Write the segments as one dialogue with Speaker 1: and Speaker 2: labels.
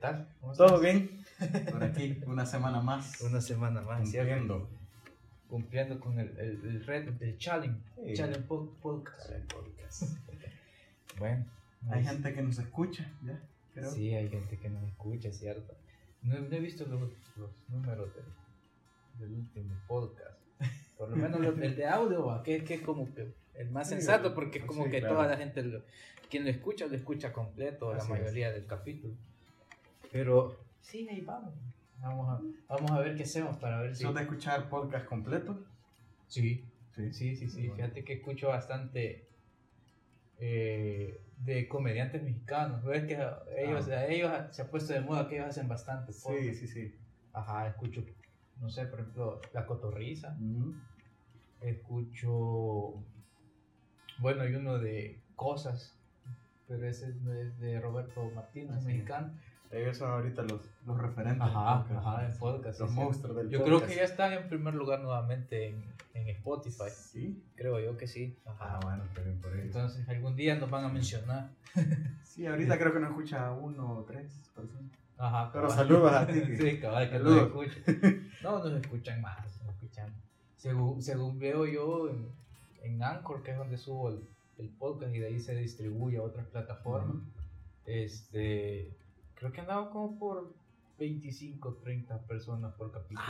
Speaker 1: tal?
Speaker 2: ¿Cómo ¿Todo bien? Por aquí, una semana más.
Speaker 1: Una semana más,
Speaker 2: cumpliendo.
Speaker 1: Cumpliendo con el, el, el red del challenge. Challenge podcast. bueno.
Speaker 2: Hay gente que nos escucha, ¿ya?
Speaker 1: Sí, hay gente que nos escucha, ¿cierto? No, he visto los, los números del, del último podcast. Por lo menos el de audio, que, es como que el más sensato, porque es como que toda la gente, quien lo escucha, lo escucha completo, la mayoría del capítulo. Pero sí, ahí vamos. Vamos a, vamos a ver qué hacemos para ver si.
Speaker 2: ¿Son de escuchar podcast completo?
Speaker 1: Sí, sí, sí, sí. sí. Fíjate que escucho bastante eh, de comediantes mexicanos. ¿Ves que ellos, ah. ellos se ha puesto de moda que ellos hacen bastante
Speaker 2: podcast? Sí, sí, sí.
Speaker 1: Ajá, escucho, no sé, por ejemplo, La Cotorriza. Escucho bueno, hay uno de Cosas, pero ese es de Roberto Martínez, mexicano.
Speaker 2: Ellos son ahorita los, los referentes.
Speaker 1: Ajá, ajá, en podcast.
Speaker 2: Los monstruos del
Speaker 1: Yo creo que ya están en primer lugar nuevamente en, en Spotify.
Speaker 2: Sí.
Speaker 1: Creo yo que sí.
Speaker 2: Ajá. Ah, bueno, pero por ahí.
Speaker 1: Entonces, algún día nos van a mencionar.
Speaker 2: sí, ahorita creo que nos escucha uno o tres personas.
Speaker 1: Ajá.
Speaker 2: Pero saludos a ti.
Speaker 1: sí, cabal, que nos escuchan. No, nos escuchan más, nos escuchan. Según, según veo yo, en, en Anchor, que es donde subo el, el podcast y de ahí se distribuye a otras plataformas. Este, creo que andaba como por 25, 30 personas por capítulo.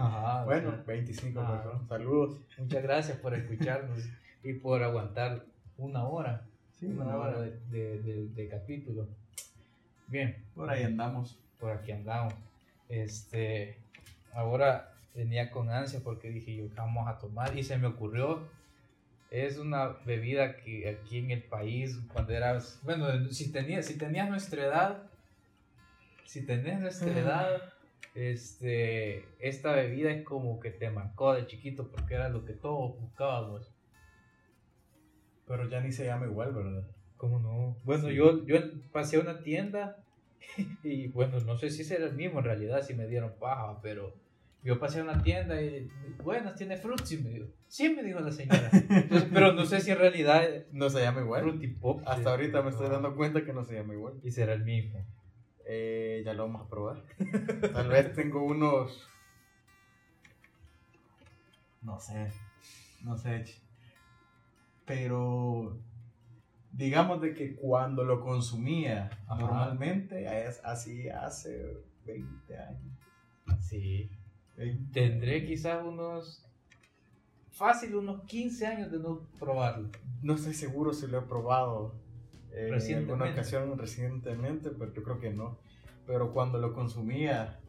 Speaker 2: Ah. bueno, 25 personas. Saludos.
Speaker 1: Muchas gracias por escucharnos y por aguantar una hora. una, hora, De, de, capítulo. Bien.
Speaker 2: Por ahí andamos.
Speaker 1: Por aquí andamos. Este, ahora venía con ansia porque dije yo, vamos a tomar? Y se me ocurrió es una bebida que aquí en el país, cuando eras, bueno, si tenías, si tenías nuestra edad, si tenías nuestra edad, este, esta bebida es como que te marcó de chiquito porque era lo que todos buscábamos.
Speaker 2: Pero ya ni se llama igual, ¿verdad?
Speaker 1: ¿Cómo no? Bueno, yo, yo pasé a una tienda y bueno, no sé si será el mismo en realidad, si me dieron paja, pero yo pasé a una tienda y, buenas, tiene Fruity, me dijo. Sí, me dijo la señora. pero no sé si en realidad
Speaker 2: no se llama igual.
Speaker 1: Fruity Pop.
Speaker 2: Hasta ahorita me estoy dando cuenta que no se llama igual.
Speaker 1: Y será el mismo.
Speaker 2: Eh, ya lo vamos a probar. Tal vez tengo unos. No sé. No sé. Pero. Digamos de que cuando lo consumía normalmente, es así hace 20 años.
Speaker 1: Sí. Tendré quizás unos. Fácil, unos 15 años de no probarlo.
Speaker 2: No estoy seguro si lo he probado en alguna ocasión recientemente, pero yo creo que no. Pero cuando lo consumía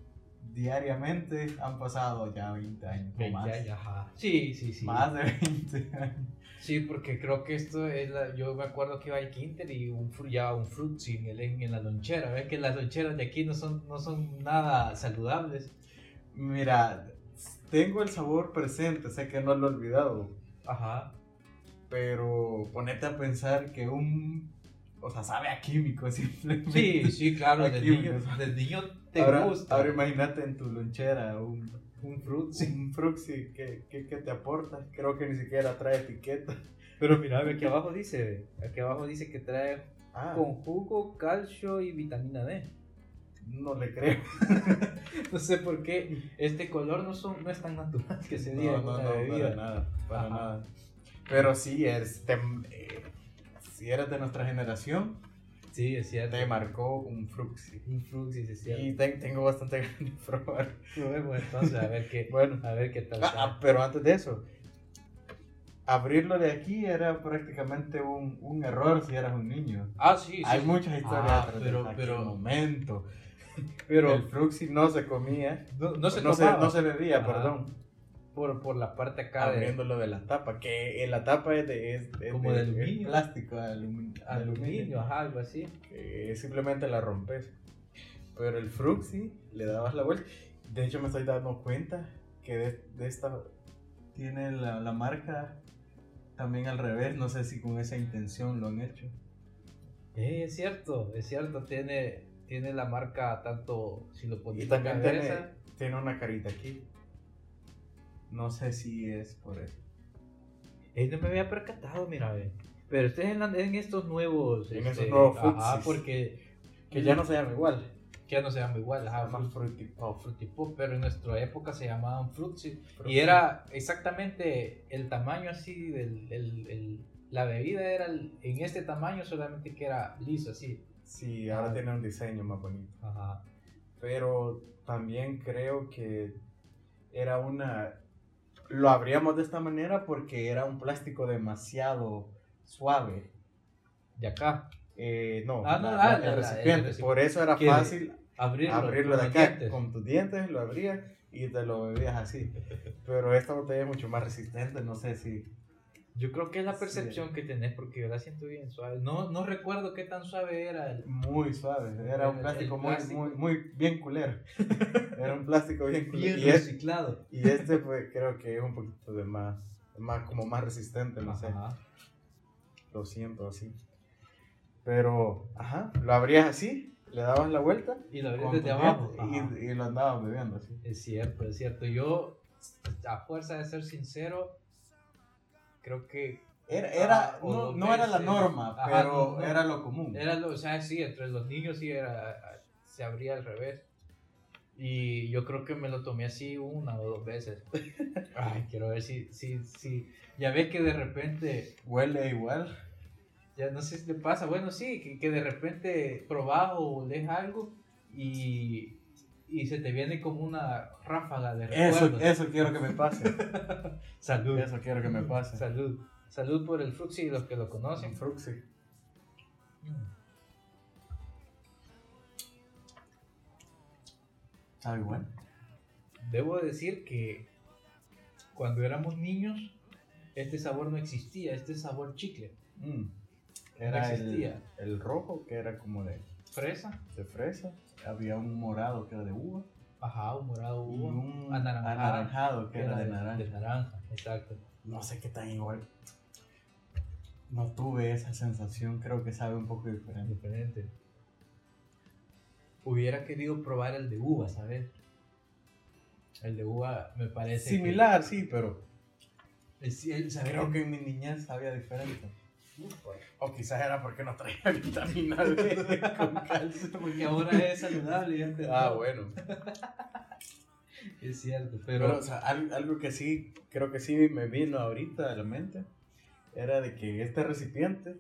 Speaker 2: diariamente, han pasado ya 20 años.
Speaker 1: 20 más. años, Sí, sí, sí.
Speaker 2: Más de 20 años.
Speaker 1: Sí, porque creo que esto es la, yo me acuerdo que iba al Quinter y un, ya un fruit en, en la lonchera. Ves que las loncheras de aquí no son, no son nada saludables.
Speaker 2: Mira, tengo el sabor presente, sé que no lo he olvidado.
Speaker 1: Ajá.
Speaker 2: Pero ponete a pensar que un. O sea, sabe a químico simplemente.
Speaker 1: Sí, sí, claro, de niño, niño te gusta.
Speaker 2: Ahora imagínate en tu lonchera un, un fruxi. Un fruxi que, que, te aporta. Creo que ni siquiera trae etiqueta.
Speaker 1: Pero mira, aquí abajo dice, aquí abajo dice que trae ah. con jugo, calcio y vitamina D
Speaker 2: no le creo.
Speaker 1: no sé por qué este color no, son, no es tan natural que se diga.
Speaker 2: No, no, no, para nada, para nada. Pero sí, es, eh, si eres de nuestra generación,
Speaker 1: sí, es cierto.
Speaker 2: te marcó un Fruxi.
Speaker 1: Un Fruxi, es cierto.
Speaker 2: Y tengo bastante ganas de probar.
Speaker 1: Bueno, entonces, a ver qué, bueno, a ver qué tal.
Speaker 2: Ah, ah, pero antes de eso, abrirlo de aquí era prácticamente un, un, error si eras un niño.
Speaker 1: Ah, sí, sí.
Speaker 2: Hay muchas historias
Speaker 1: ah, pero, pero,
Speaker 2: momento. Pero el fruxi no se comía.
Speaker 1: No, se,
Speaker 2: no se, bebía, perdón.
Speaker 1: Por, por la parte acá.
Speaker 2: Abriéndolo de... la tapa, que la tapa es de, es,
Speaker 1: Como de, aluminio.
Speaker 2: plástico, aluminio,
Speaker 1: aluminio, ajá, algo así.
Speaker 2: Que simplemente la rompes. Pero el fruxi le dabas la vuelta. De hecho, me estoy dando cuenta que de, de esta tiene la, la marca también al revés. No sé si con esa intención lo han hecho.
Speaker 1: Eh, es cierto, es cierto, tiene tiene la marca tanto si lo pones
Speaker 2: y también tiene, tiene, una carita aquí. No sé si es por eso.
Speaker 1: Ey, no me había percatado, mira, ve. Pero ustedes en, estos nuevos.
Speaker 2: En
Speaker 1: este,
Speaker 2: esos nuevos
Speaker 1: Ajá, porque
Speaker 2: Que ya no se llama igual.
Speaker 1: que ya no se llama igual. Ajá, Fruit-
Speaker 2: Fruity Pop.
Speaker 1: Fruity Pop, pero en nuestra época se llamaban. Fruxy. Y era exactamente el tamaño así del. el- el- la bebida era en este tamaño, solamente que era liso así.
Speaker 2: Sí, ahora
Speaker 1: Ah.
Speaker 2: tiene un diseño más bonito.
Speaker 1: Ajá.
Speaker 2: Pero también creo que era una... Lo abríamos de esta manera porque era un plástico demasiado suave.
Speaker 1: De acá.
Speaker 2: Eh, no,
Speaker 1: Ah, no,
Speaker 2: la-
Speaker 1: ah,
Speaker 2: la-
Speaker 1: la-
Speaker 2: el
Speaker 1: la-
Speaker 2: recipiente.
Speaker 1: el recipiente.
Speaker 2: Por eso era fácil
Speaker 1: Abrirlo,
Speaker 2: de acá
Speaker 1: dientes.
Speaker 2: con tus dientes, lo abrías y te lo bebías así. Pero esta botella es mucho más resistente, no sé si...
Speaker 1: Yo creo que es la
Speaker 2: Sí.
Speaker 1: percepción que tenés, porque yo la siento bien suave. No, no recuerdo qué tan suave era el.
Speaker 2: Muy suave, era un
Speaker 1: El-
Speaker 2: plástico,
Speaker 1: el
Speaker 2: muy,
Speaker 1: plástico.
Speaker 2: muy, muy bien culero. Era un plástico bien culero.
Speaker 1: Bien
Speaker 2: Y, es-
Speaker 1: reciclado.
Speaker 2: y este pues creo que es un poquito de más, más como más resistente, no sé.
Speaker 1: Ajá.
Speaker 2: Lo siento así. Pero, ajá, lo abrías así, le dabas la vuelta
Speaker 1: Y lo abrí
Speaker 2: con
Speaker 1: desde abajo.
Speaker 2: y, y lo andabas bebiendo así.
Speaker 1: Es cierto, es cierto. Yo, a fuerza de ser sincero, creo que
Speaker 2: Era, era, no, no era la norma,
Speaker 1: Ajá,
Speaker 2: pero
Speaker 1: no, no.
Speaker 2: era lo común.
Speaker 1: era lo, o sea, sí, entre los niños sí era, se abría al revés. Y yo creo que me lo tomé así una o dos veces. Ay, quiero ver si, si, si, ya ves que de repente
Speaker 2: Huele igual.
Speaker 1: Ya no sé si te pasa, bueno, sí, que, que de repente probás o lees algo y, y se te viene como una ráfaga de
Speaker 2: Eso,
Speaker 1: recuerdos.
Speaker 2: eso quiero que me pase.
Speaker 1: Salud.
Speaker 2: Eso quiero que me pase.
Speaker 1: Salud. Salud por el Fruxy y los que lo conocen.
Speaker 2: Fruxy. ¿Sabe igual?
Speaker 1: Debo decir que cuando éramos niños, este sabor no existía, este sabor chicle.
Speaker 2: Mm. Era
Speaker 1: No
Speaker 2: el,
Speaker 1: existía.
Speaker 2: el rojo, que era como de,
Speaker 1: Fresa,
Speaker 2: de fresa. Había un morado que era de uva.
Speaker 1: ajá, un morado
Speaker 2: Y
Speaker 1: uva,
Speaker 2: un
Speaker 1: anaranjado,
Speaker 2: anaranjado que era de naranja.
Speaker 1: De naranja, exacto.
Speaker 2: No sé qué tan igual. No tuve esa sensación, creo que sabe un poco diferente.
Speaker 1: Diferente. Hubiera querido probar el de uva, ¿sabes? El de uva me parece. que-
Speaker 2: Similar, sí, pero creo que en mi niñez sabía diferente. O quizás era porque no traía vitamina D con calcio.
Speaker 1: Porque ahora es saludable.
Speaker 2: Ah,
Speaker 1: no.
Speaker 2: bueno.
Speaker 1: Es cierto, pero.
Speaker 2: Pero, o sea, al- algo que sí, creo que sí me vino ahorita a la mente, era de que este recipiente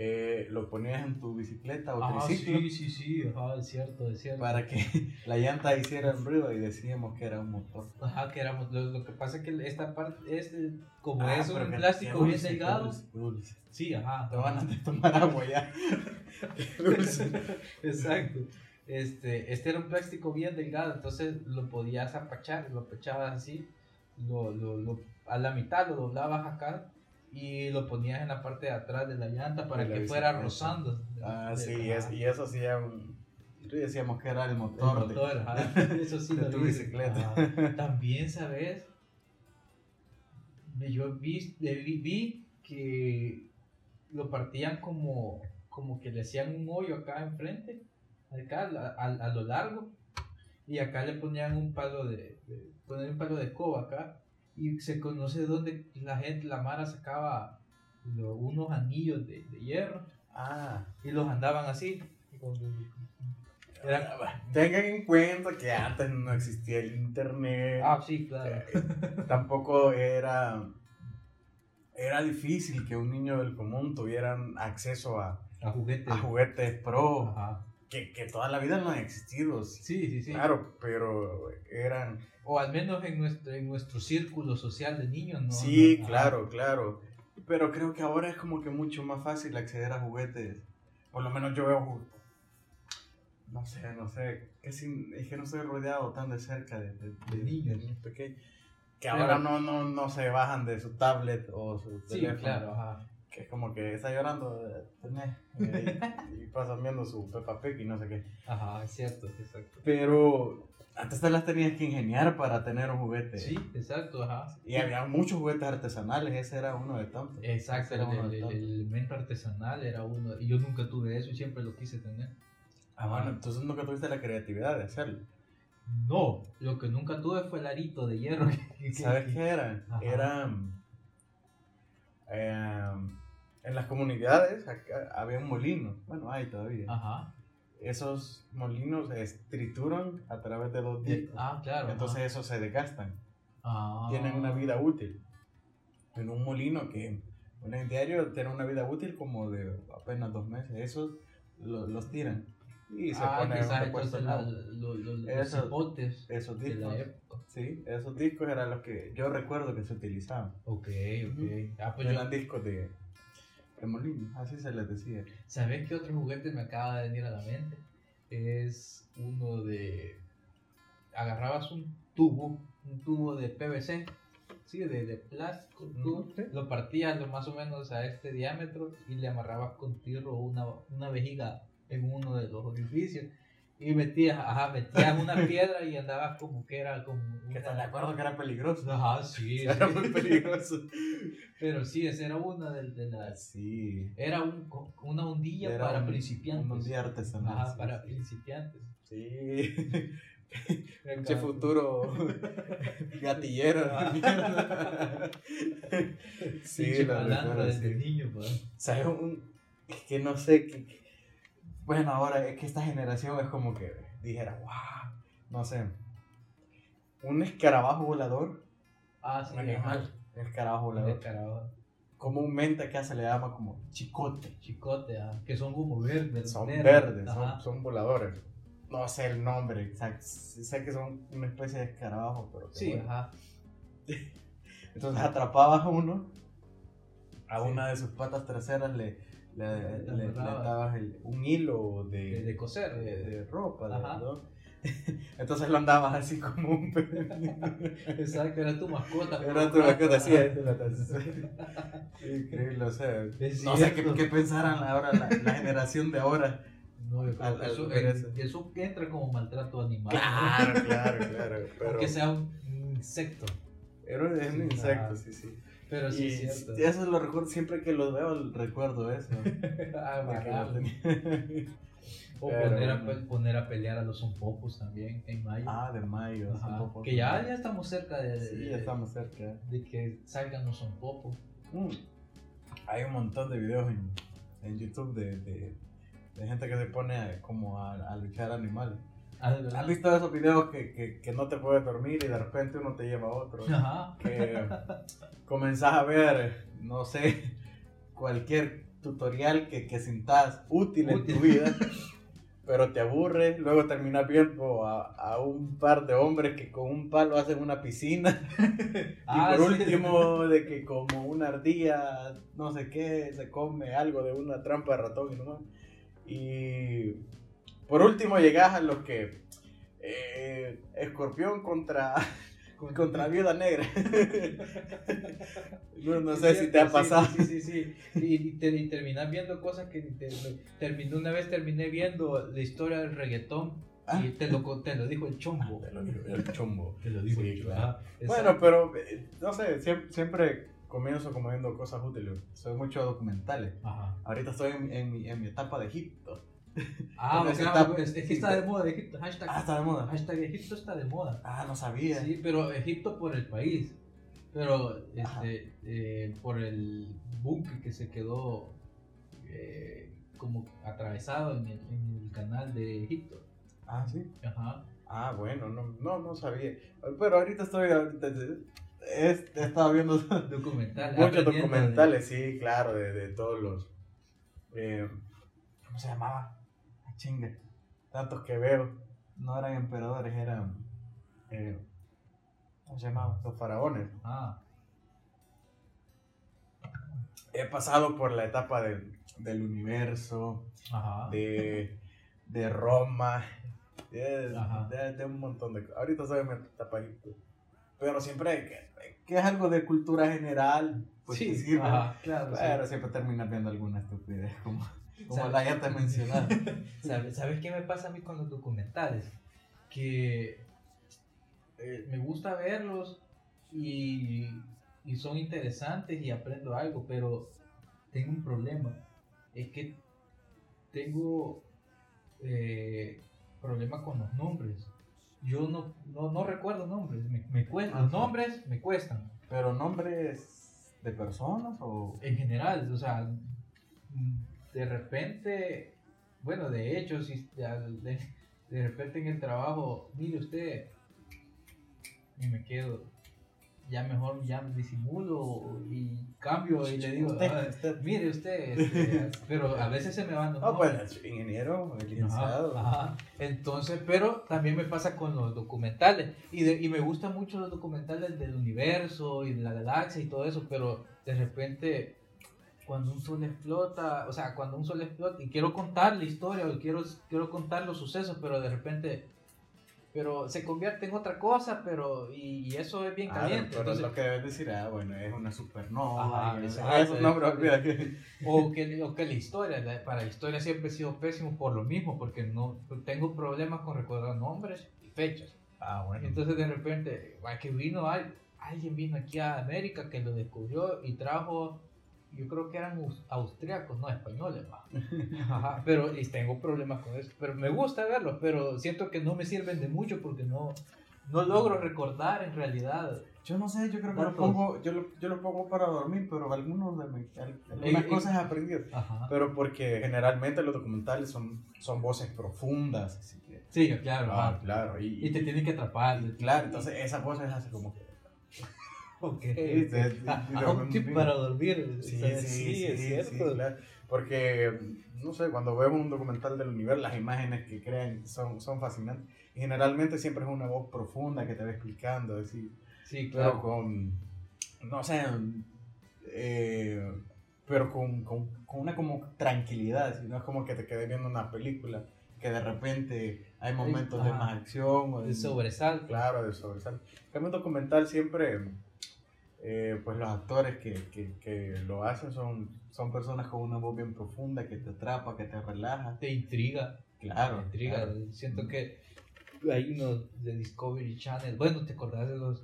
Speaker 2: eh, lo ponías en tu bicicleta o
Speaker 1: Ah,
Speaker 2: triciclo
Speaker 1: sí, sí, sí, ajá, es cierto, es cierto.
Speaker 2: para que la llanta hiciera ruido y decíamos que era un motor.
Speaker 1: Ajá, que éramos. Lo, lo que pasa es que esta parte, este, como
Speaker 2: Ah,
Speaker 1: es
Speaker 2: pero
Speaker 1: un plástico bien delgado.
Speaker 2: dulce.
Speaker 1: Sí, ajá.
Speaker 2: Te van a tomar agua ya. Dulce.
Speaker 1: Exacto. Este, este era un plástico bien delgado, entonces lo podías apachar, lo apachabas así, lo, lo, lo- a la mitad lo doblabas acá y lo ponías en la parte de atrás de la llanta para que fuera rozando.
Speaker 2: Ah,
Speaker 1: De-
Speaker 2: sí, es, y eso sí era un... Decíamos que era el
Speaker 1: El
Speaker 2: motor. de-
Speaker 1: motor, ajá. Eso sí
Speaker 2: de tu
Speaker 1: vi.
Speaker 2: bicicleta.
Speaker 1: También, ¿sabes? Yo vi, vi, vi que lo partían como, como que le hacían un hoyo acá enfrente, acá a, a- a lo largo, y acá le ponían un palo de, de- ponían un palo de coba acá, y se conoce de dónde la gente, la mara sacaba unos anillos de, de hierro,
Speaker 2: Ah,
Speaker 1: y los andaban así.
Speaker 2: Tengan en cuenta que antes no existía el internet.
Speaker 1: ah, sí, claro.
Speaker 2: tampoco era era difícil que un niño del común tuvieran acceso a,
Speaker 1: A juguetes.
Speaker 2: a juguetes pro
Speaker 1: Ajá.
Speaker 2: que, que toda la vida no han existido Sí,
Speaker 1: sí, sí.
Speaker 2: claro pero eran
Speaker 1: O al menos en nuestro, en nuestro círculo social de niños, ¿no?
Speaker 2: sí
Speaker 1: Ajá.
Speaker 2: claro claro pero creo que ahora es como que mucho más fácil acceder a juguetes por lo menos yo veo no sé no sé es que no estoy rodeado tan de cerca de, de- de-
Speaker 1: niños.
Speaker 2: niños pequeños que
Speaker 1: Pero-
Speaker 2: ahora no, no, no se bajan de su tablet o su
Speaker 1: Sí,
Speaker 2: teléfono.
Speaker 1: claro, ajá.
Speaker 2: que es como que está llorando, tenés, eh, y, y pasan viendo su Peppa Pig y no sé qué.
Speaker 1: Ajá, es cierto, exacto.
Speaker 2: Pero antes te las tenías que ingeniar para tener un juguete.
Speaker 1: Sí, exacto, ajá.
Speaker 2: Y había muchos juguetes artesanales, ese era uno de tantos.
Speaker 1: Exacto, el,
Speaker 2: era uno
Speaker 1: el- el
Speaker 2: tantos.
Speaker 1: elemento artesanal era uno, y yo nunca tuve eso y siempre lo quise tener.
Speaker 2: Ah, bueno, entonces nunca tuviste la creatividad de hacerlo.
Speaker 1: No, lo que nunca tuve fue el arito de hierro. que- que-
Speaker 2: ¿Sabes qué era?
Speaker 1: Ajá.
Speaker 2: Era. em, en las comunidades acá había un molino. Bueno, hay todavía.
Speaker 1: Ajá.
Speaker 2: Esos molinos trituran a través de dos
Speaker 1: De-
Speaker 2: discos.
Speaker 1: ah, claro.
Speaker 2: Entonces
Speaker 1: ajá.
Speaker 2: esos se desgastan.
Speaker 1: Ah.
Speaker 2: Tienen una vida útil. En un molino que en diario tiene una vida útil como de apenas dos meses. Esos lo- los tiran. Y se
Speaker 1: Ah,
Speaker 2: ponen
Speaker 1: entonces la- lo- lo- los
Speaker 2: Eso-
Speaker 1: cipotes
Speaker 2: Esos
Speaker 1: de la
Speaker 2: discos.
Speaker 1: época.
Speaker 2: Sí, esos discos eran los que yo recuerdo que se utilizaban.
Speaker 1: Ok, ok. Ah, pues yo,
Speaker 2: eran discos de, así se les decía.
Speaker 1: ¿Sabes qué otro juguete me acaba de venir a la mente? Es uno de... Agarrabas un tubo, un tubo de PVC, sí, de, de plástico,
Speaker 2: sí.
Speaker 1: lo partías lo más o menos a este diámetro y le amarrabas con tirro una, una vejiga en uno de los orificios y metías, ajá, metías una piedra y andabas como que era como...
Speaker 2: Que
Speaker 1: una-
Speaker 2: te acuerdo que era peligroso.
Speaker 1: Ajá, sí,
Speaker 2: Era
Speaker 1: sí.
Speaker 2: muy peligroso.
Speaker 1: Pero sí, esa era una de, de las...
Speaker 2: Sí.
Speaker 1: Era un, una ondilla
Speaker 2: Era
Speaker 1: para
Speaker 2: un-
Speaker 1: principiantes.
Speaker 2: Un día artesanal.
Speaker 1: Ajá,
Speaker 2: sí,
Speaker 1: para
Speaker 2: sí.
Speaker 1: principiantes.
Speaker 2: Sí.
Speaker 1: Encanta.
Speaker 2: futuro gatillero.
Speaker 1: Ah.
Speaker 2: mierda. sí,
Speaker 1: malandro
Speaker 2: recuerdo,
Speaker 1: desde niño, pa.
Speaker 2: ¿Sabes? Un, es que no sé. Que- bueno, ahora es que esta generación es como que dijera, wow. No sé. Un escarabajo volador.
Speaker 1: Ah, sí,
Speaker 2: un animal. Un escarabajo volador. Comúnmente acá se le llama como chicote.
Speaker 1: Chicote, ah, que son como verdes.
Speaker 2: Son
Speaker 1: verdes,
Speaker 2: son, son voladores. No sé el nombre exacto. Sé que son una especie de escarabajo, pero.
Speaker 1: Sí,
Speaker 2: bueno.
Speaker 1: ajá.
Speaker 2: Entonces atrapabas a uno, a
Speaker 1: Sí.
Speaker 2: una de sus patas traseras le, le, el- un hilo de,
Speaker 1: De, de coser.
Speaker 2: de- ropa. Entonces lo andabas así como un
Speaker 1: Exacto, era tu mascota.
Speaker 2: Era tu mascota la Increíble, o sea. No sé qué, qué pensarán ahora la, la generación de ahora.
Speaker 1: No, yo creo
Speaker 2: Al-
Speaker 1: que
Speaker 2: al
Speaker 1: eso,
Speaker 2: ver eso.
Speaker 1: eso entra como maltrato animal.
Speaker 2: Claro, claro, claro. Pero
Speaker 1: Aunque sea un insecto.
Speaker 2: era un- es un
Speaker 1: Sí,
Speaker 2: insecto, sí, sí.
Speaker 1: Pero sí
Speaker 2: y
Speaker 1: es cierto.
Speaker 2: eso lo recuerdo, siempre que los veo, recuerdo eso.
Speaker 1: Ah. O
Speaker 2: Pero
Speaker 1: poner, a,
Speaker 2: bueno.
Speaker 1: poner a pelear a los zompopos también en mayo.
Speaker 2: Ah, de mayo.
Speaker 1: Que ya, ya estamos cerca de,
Speaker 2: Sí,
Speaker 1: de-
Speaker 2: ya estamos cerca.
Speaker 1: de que salgan los zompopos.
Speaker 2: Mm. Hay un montón de videos en, en YouTube de, de, de gente que se pone a- como a, a luchar animales.
Speaker 1: Ah.
Speaker 2: ¿Has visto esos videos que, que, que no te puedes dormir y de repente uno te lleva a otro?
Speaker 1: Ajá.
Speaker 2: que comenzás a ver, no sé, cualquier tutorial que, que sintas útil, en tu
Speaker 1: Útil.
Speaker 2: vida, pero te aburre, luego terminas viendo a, a un par de hombres que con un palo hacen una piscina,
Speaker 1: Ah,
Speaker 2: y por
Speaker 1: sí.
Speaker 2: último de que como una ardilla, no sé qué, se come algo de una trampa de ratón y nomás. Y por último llegas a los que... eh, escorpión contra contra Viuda Negra. no, no sé si
Speaker 1: cierto,
Speaker 2: te ha pasado.
Speaker 1: Sí, sí, sí. Y, y te- y terminas viendo cosas que te- terminé, una vez terminé viendo la historia del reggaetón
Speaker 2: Ah.
Speaker 1: y te lo, te lo dijo el chombo.
Speaker 2: Te lo digo, el chumbo.
Speaker 1: Te lo dijo
Speaker 2: Sí,
Speaker 1: el chombo.
Speaker 2: claro. Bueno, pero eh, no sé, siempre, siempre comienzo como viendo cosas útiles. Soy mucho documentales.
Speaker 1: Ajá.
Speaker 2: Ahorita estoy en, en mi, en mi etapa de Egipto.
Speaker 1: Ah,
Speaker 2: Con esa
Speaker 1: claro,
Speaker 2: etapa-
Speaker 1: es, es que está de moda Egipto. Hashtag,
Speaker 2: Ah, está de moda.
Speaker 1: hashtag Egipto está de moda.
Speaker 2: Ah, no sabía.
Speaker 1: Sí, pero Egipto por el país. Pero este, eh, por el buque que se quedó eh, como atravesado en el, en el canal de Egipto.
Speaker 2: Ah, sí.
Speaker 1: Ajá.
Speaker 2: Ah, bueno, no, no, no sabía. Pero ahorita estoy, ahorita, estado viendo
Speaker 1: Documental.
Speaker 2: Muchos
Speaker 1: de-
Speaker 2: documentales, sí, claro, de, de todos los. eh, ¿Cómo se llamaba? Chinga. Tantos que veo. No eran emperadores, eran. eh, ¿Cómo se llamaban? Los faraones.
Speaker 1: Ah,
Speaker 2: He pasado por la etapa de- del universo,
Speaker 1: ajá.
Speaker 2: de, de Roma, de, de- de un montón de cosas. Ahorita soy en mi etapa. Pero siempre que, que es algo de cultura general, pues
Speaker 1: sí,
Speaker 2: sirve.
Speaker 1: ajá, claro. sí.
Speaker 2: Pero siempre terminas viendo alguna estupidez, como, como la ya te mencionaba.
Speaker 1: ¿Sabes, ¿Sabes qué me pasa a mí con los documentales? Que eh, me gusta verlos y, y son interesantes y aprendo algo, pero tengo un problema. Es que tengo eh, problema con los nombres. Yo no, no, no recuerdo nombres. Me, me cuestan.
Speaker 2: Ah,
Speaker 1: Los nombres me cuestan.
Speaker 2: Pero nombres de personas o.
Speaker 1: En general, o sea, de repente, bueno, de hecho, si de, de repente en el trabajo, mire usted, y me quedo, ya mejor ya disimulo y cambio y le digo, ah, mire usted, este, pero a veces se me van
Speaker 2: los Ah, pues ingeniero, licenciado.
Speaker 1: Entonces, pero también me pasa con los documentales y, y me gustan mucho los documentales del universo y de la galaxia y todo eso, pero de repente cuando un sol explota, o sea, cuando un sol explota y quiero contar la historia o quiero, quiero contar los sucesos, pero de repente pero se convierte en otra cosa, pero y, eso es bien caliente.
Speaker 2: Pero entonces, lo que debes decir, ah, bueno, es una supernova.
Speaker 1: Ajá, ah, pero olvida que... O que, o que la historia, para la historia siempre he sido pésimo por lo mismo, porque no tengo problemas con recordar nombres y fechas.
Speaker 2: Ah, bueno.
Speaker 1: Entonces de repente, que vino alguien vino aquí a América que lo descubrió y trajo yo creo que eran austriacos, no españoles, pero y tengo problemas con eso. Pero me gusta verlos, pero siento que no me sirven de mucho porque no, no logro recordar en realidad.
Speaker 2: Yo no sé, yo creo que lo pongo, yo lo, yo lo pongo para dormir, pero algunos de mis, algunas cosas he aprendido. Pero porque generalmente los documentales son, son voces profundas. Así que,
Speaker 1: sí, claro.
Speaker 2: Ah, claro.
Speaker 1: Y, y, te tienen que atrapar.
Speaker 2: Claro, entonces esas voces hacen como que
Speaker 1: Ok. un tip para dormir.
Speaker 2: Sí, sí, es cierto. Porque, no sé, cuando vemos un documental del universo, las imágenes que crean son, son fascinantes. Y generalmente siempre es una voz profunda que te va explicando. Así,
Speaker 1: sí, claro.
Speaker 2: Pero con, no sé, eh, pero con, con, con, una como tranquilidad. No es como que te quedes viendo una película que de repente hay momentos de más acción. O
Speaker 1: de, sobresalto.
Speaker 2: Claro, de sobresalto. En un documental siempre eh, pues los actores que, que, que, lo hacen son, son personas con una voz bien profunda que te atrapa, que te relaja.
Speaker 1: Te intriga.
Speaker 2: Claro.
Speaker 1: Te intriga. Siento que hay uno de Discovery Channel. Bueno, ¿te acordás de los...?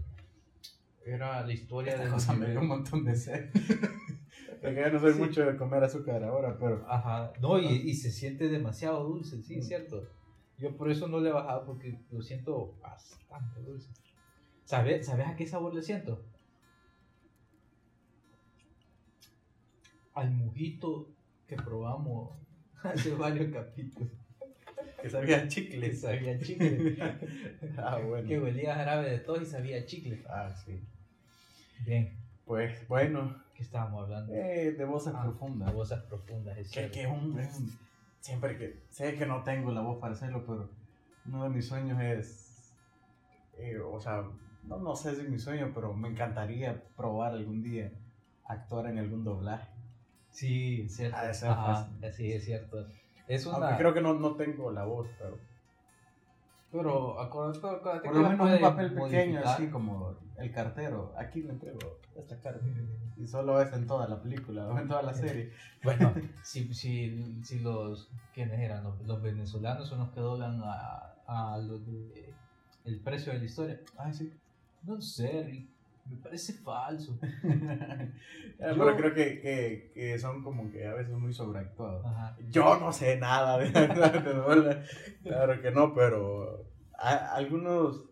Speaker 1: Era la historia de...
Speaker 2: cosa me dio un montón de sed. Porque yo no soy mucho de comer azúcar ahora, pero...
Speaker 1: Ajá. No, y, y se siente demasiado dulce, sí, mm. cierto. Yo por eso no le he bajado porque lo siento bastante dulce. ¿Sabes, ¿Sabes a qué sabor le siento? Al mojito que probamos hace varios capítulos.
Speaker 2: Que sabía chicle.
Speaker 1: Que sabía chicle.
Speaker 2: ah, bueno.
Speaker 1: Que huelía jarabe de todo y sabía chicle.
Speaker 2: Ah, sí.
Speaker 1: Bien.
Speaker 2: Pues bueno.
Speaker 1: ¿Qué estábamos hablando?
Speaker 2: Eh, de voces ah, profundas.
Speaker 1: De voces profundas, es
Speaker 2: que, que es, un, Siempre que. Sé que no tengo la voz para hacerlo, pero uno de mis sueños es. Eh, o sea, no, no sé si es mi sueño, pero me encantaría probar algún día actuar en algún doblaje.
Speaker 1: Sí, es cierto. Ah, sí, es cierto. Es una...
Speaker 2: Aunque creo que no, no tengo la voz, pero...
Speaker 1: Pero acuérdate, acuérdate
Speaker 2: Por lo menos un papel pequeño, así como el cartero. Aquí le entrego esta carta. Y solo es en toda la película o en toda la serie.
Speaker 1: Bueno, si, si, si los. ¿Quiénes eran? Los, venezolanos son los que doblan a, a los de, el precio de la historia.
Speaker 2: Ah, sí.
Speaker 1: No sé, me parece falso.
Speaker 2: Pero creo que, que, que, son como que a veces muy sobreactuados. Yo no sé nada de, de, Claro que no, pero algunos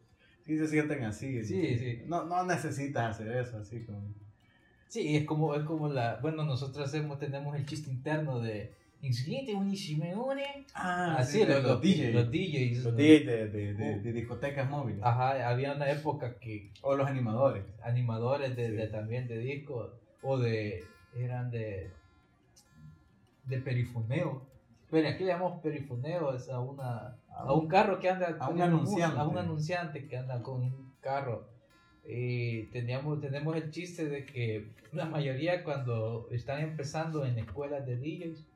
Speaker 2: sí se sienten así.
Speaker 1: Sí, sí.
Speaker 2: No, no necesitas hacer eso, así como...
Speaker 1: Sí, es como, es como la... Bueno, nosotros hacemos, tenemos el chiste interno de Insulite Unisimeone.
Speaker 2: Ah, así, los,
Speaker 1: los, DJs. Los DJs.
Speaker 2: Los DJs de, de, de, de, discotecas móviles.
Speaker 1: Ajá, había una época que.
Speaker 2: O los animadores.
Speaker 1: Animadores de, de también de discos. O de. Eran de. De perifoneo. Pero aquí le llamamos perifoneo es a, una, a un carro que anda.
Speaker 2: A un anunciante.
Speaker 1: A un anunciante que anda con un carro. Y teníamos, tenemos el chiste de que la mayoría cuando están empezando en escuelas de DJs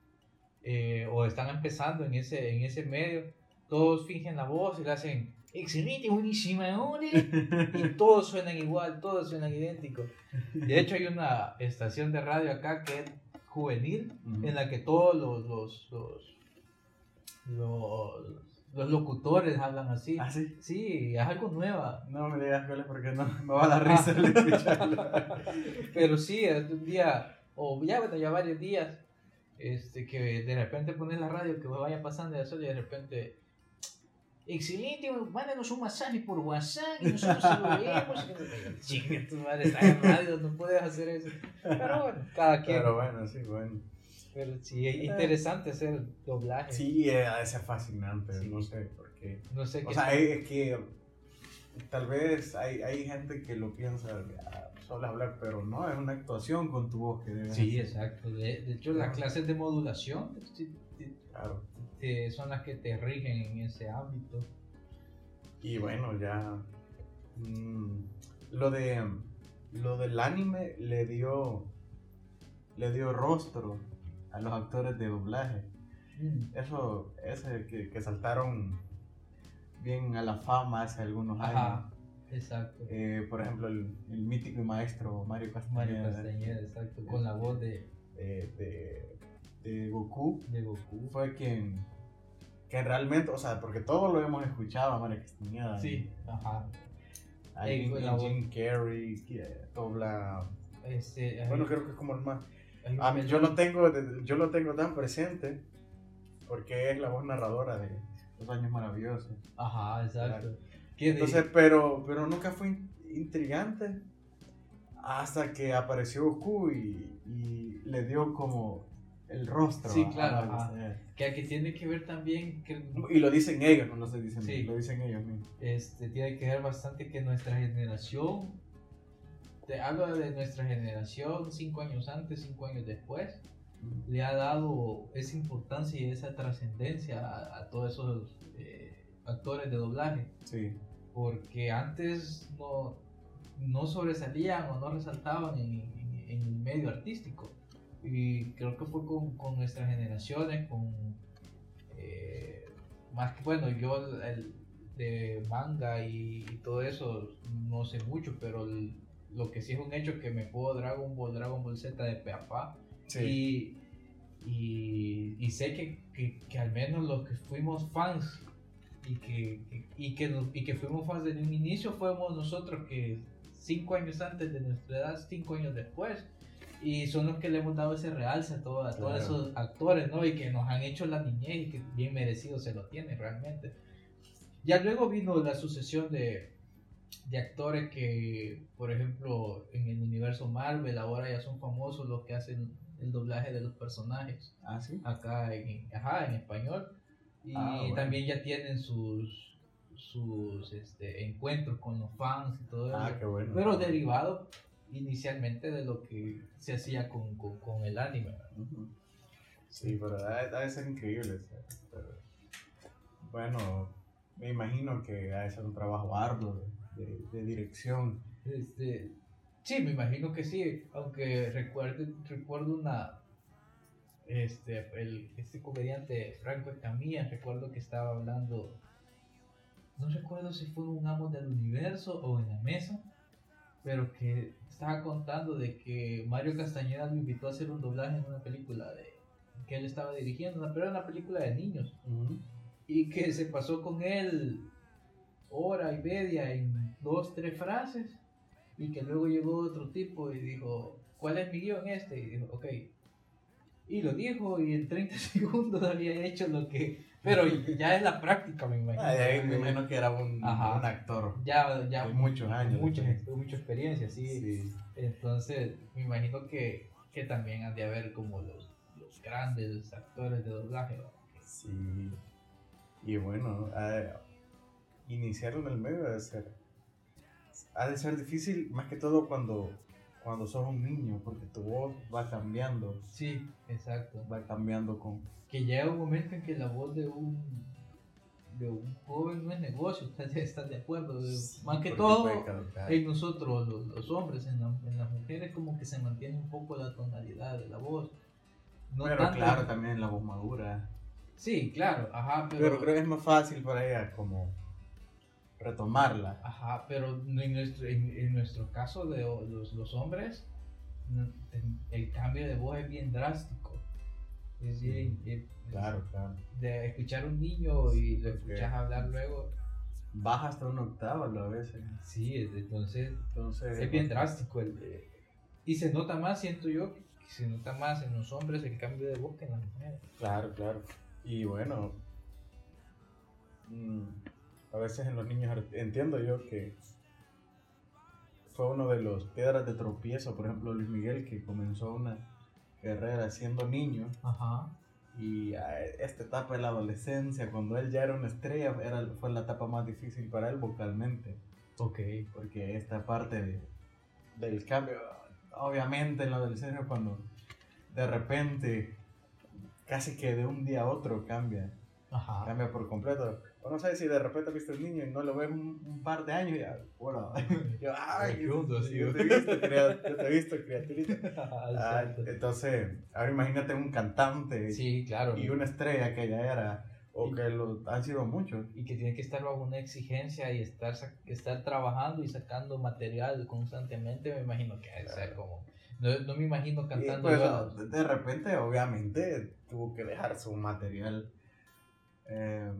Speaker 1: eh, o están empezando en ese, en ese medio, todos fingen la voz y le hacen excelente, buenísima, y todos suenan igual, todos suenan idénticos. De hecho, hay una estación de radio acá que es juvenil, en la que todos los, los, los, los, locutores hablan así.
Speaker 2: ¿Ah, sí?
Speaker 1: Sí, es algo nueva.
Speaker 2: No me digas cuál porque no me va a dar risa el escucharlo.
Speaker 1: Pero sí, un día, o ya, bueno, ya varios días, este, que de repente pones la radio que vaya pasando de eso y de repente excelente, mándanos un mensaje por WhatsApp y nosotros lo leemos. Chingue, tu madre está en radio, no puedes hacer eso. Pero bueno, cada quien.
Speaker 2: Pero bueno, sí, bueno.
Speaker 1: Pero sí, es interesante hacer doblaje.
Speaker 2: Sí, eh, de ser fascinante,
Speaker 1: Sí.
Speaker 2: no sé por qué.
Speaker 1: No sé
Speaker 2: O
Speaker 1: qué.
Speaker 2: sea, es que tal vez hay, hay gente que lo piensa ah, solo hablar, pero no, es una actuación con tu voz que debes
Speaker 1: Sí,
Speaker 2: hacer.
Speaker 1: exacto. De, de hecho, las clases de modulación
Speaker 2: Claro.
Speaker 1: te- son las que te rigen en ese ámbito.
Speaker 2: Y bueno, ya. mm, lo de. Lo del anime le dio. Le dio rostro a los actores de doblaje. Eso, ese que, que saltaron bien a la fama hace algunos años.
Speaker 1: Exacto.
Speaker 2: Eh, por ejemplo, el, el mítico y maestro Mario Castañeda.
Speaker 1: Mario Castañeda, exacto. Con la voz de,
Speaker 2: de, de Goku.
Speaker 1: de Goku.
Speaker 2: Fue quien. Que realmente, o sea, porque todos lo hemos escuchado a Mario Castañeda.
Speaker 1: Sí, ajá.
Speaker 2: Hay
Speaker 1: con la voz.
Speaker 2: Jim Carrey, que dobla.
Speaker 1: Este, hay-
Speaker 2: Bueno, creo que es como el más. A mí, yo lo tengo, yo lo tengo tan presente porque es la voz narradora de Los Años Maravillosos.
Speaker 1: Ajá, exacto. ¿Qué de-
Speaker 2: Entonces, pero, pero nunca fue in- intrigante hasta que apareció Goku y, y le dio como el rostro.
Speaker 1: Sí, claro, que, que tiene que ver también que
Speaker 2: Y lo dicen ellos, no lo diciendo,
Speaker 1: Sí.
Speaker 2: lo dicen ellos mismos.
Speaker 1: este, tiene que ver bastante que nuestra generación, te hablo de nuestra generación, cinco años antes, cinco años después, le ha dado esa importancia y esa trascendencia a, a todos esos eh, actores de doblaje,
Speaker 2: Sí,
Speaker 1: porque antes no, no sobresalían o no resaltaban en, en- en el medio artístico. Y creo que fue con, con nuestras generaciones, con eh, más que bueno, yo el, de manga y, y todo eso no sé mucho, pero el- lo que sí es un hecho es que me puedo Dragon Ball, Dragon Ball Z de pe a pa.
Speaker 2: sí.
Speaker 1: Y, y, y sé que, que, que al menos los que fuimos fans y que, y, que nos- y que fuimos fans desde un inicio fuimos nosotros que cinco años antes de nuestra edad, cinco años después. Y son los que le hemos dado ese realce a, todo- a todos
Speaker 2: Claro.
Speaker 1: esos actores, ¿no? Y que nos han hecho la niñez y que bien merecido se lo tienen realmente. Ya luego vino la sucesión de, de actores que, por ejemplo, en el universo Marvel ahora ya son famosos los que hacen el doblaje de los personajes
Speaker 2: Ah, sí.
Speaker 1: acá en, ajá, en español. Y
Speaker 2: Ah, bueno.
Speaker 1: también ya tienen sus, sus este, encuentros con los fans y todo eso.
Speaker 2: Ah, qué bueno.
Speaker 1: Pero derivado inicialmente de lo que se hacía con, con, con el anime.
Speaker 2: Sí, pero ha, ha de ser increíble. pero- bueno, me imagino que ha de ser un trabajo arduo de, de- dirección.
Speaker 1: Este, sí, me imagino que sí, aunque recuerdo, recuerdo una, este, el, este comediante Franco Escamilla, recuerdo que estaba hablando, no recuerdo si fue un amo del universo o en la mesa, pero que estaba contando de que Mario Castañeda lo invitó a hacer un doblaje en una película de, que él estaba dirigiendo, pero era una película de niños y que se pasó con él hora y media en dos, tres frases y que luego llegó otro tipo y dijo, ¿cuál es mi guion este? Y dijo, ok. Y lo dijo y en 30 segundos había hecho lo que... Pero ya es la práctica, me imagino.
Speaker 2: Ah, ahí me imagino que era un,
Speaker 1: Ajá.
Speaker 2: un actor.
Speaker 1: Ya, ya
Speaker 2: de muchos años.
Speaker 1: Mucha, mucha experiencia, sí.
Speaker 2: Sí.
Speaker 1: Entonces, me imagino que, que también han de haber como los, los grandes actores de doblaje.
Speaker 2: Sí. Y bueno, iniciar en el medio ha de ser. Ha de ser difícil, más que todo cuando, cuando sos un niño, porque tu voz va cambiando.
Speaker 1: Sí, exacto.
Speaker 2: Va cambiando con.
Speaker 1: que llega un momento en que la voz de un de un joven no es negocio, ustedes están de acuerdo.
Speaker 2: Sí,
Speaker 1: Más que todo en nosotros, los, los hombres, en, la- en las mujeres, como que se mantiene un poco la tonalidad de la voz. No
Speaker 2: Pero
Speaker 1: tanto-
Speaker 2: claro, también la voz madura.
Speaker 1: Sí, claro, ajá, pero,
Speaker 2: Pero creo que es más fácil para ella como retomarla.
Speaker 1: ajá, pero en nuestro, en, en nuestro caso de los, los hombres, el, cambio de voz es bien drástico. Es bien, eh,
Speaker 2: Claro, claro.
Speaker 1: de escuchar a un niño y lo escuchas hablar luego.
Speaker 2: Baja hasta una octava a veces.
Speaker 1: Sí, es- entonces
Speaker 2: Entonces.
Speaker 1: es bien drástico. El, eh, y se nota más, siento yo, que se nota más en los hombres el cambio de voz que en las mujeres.
Speaker 2: Claro, claro. Y bueno, mm, a veces en los niños entiendo yo que fue uno de los piedras de tropiezo, por ejemplo Luis Miguel que comenzó una Herrera siendo niño.
Speaker 1: Ajá.
Speaker 2: Y a esta etapa de la adolescencia, cuando él ya era una estrella, era, fue la etapa más difícil para él vocalmente.
Speaker 1: Ok.
Speaker 2: Porque esta parte de- del cambio, obviamente en la adolescencia cuando de repente, casi que de un día a otro cambia,
Speaker 1: Ajá.
Speaker 2: cambia por completo. O no sé si de repente viste un niño y no lo ves un, un par de años y ya, bueno, yo, ay, yo te he visto, cria- yo te he visto, criaturita. Ah,
Speaker 1: Exacto.
Speaker 2: entonces, ahora imagínate un cantante
Speaker 1: Sí, claro.
Speaker 2: y una estrella que ya era, o
Speaker 1: Y-
Speaker 2: que lo han sido muchos.
Speaker 1: y que tiene que estar bajo una exigencia y estar, estar trabajando y sacando material constantemente, me imagino que debe ser como... No, no me imagino cantando
Speaker 2: pues, de repente, obviamente, tuvo que dejar su material eh,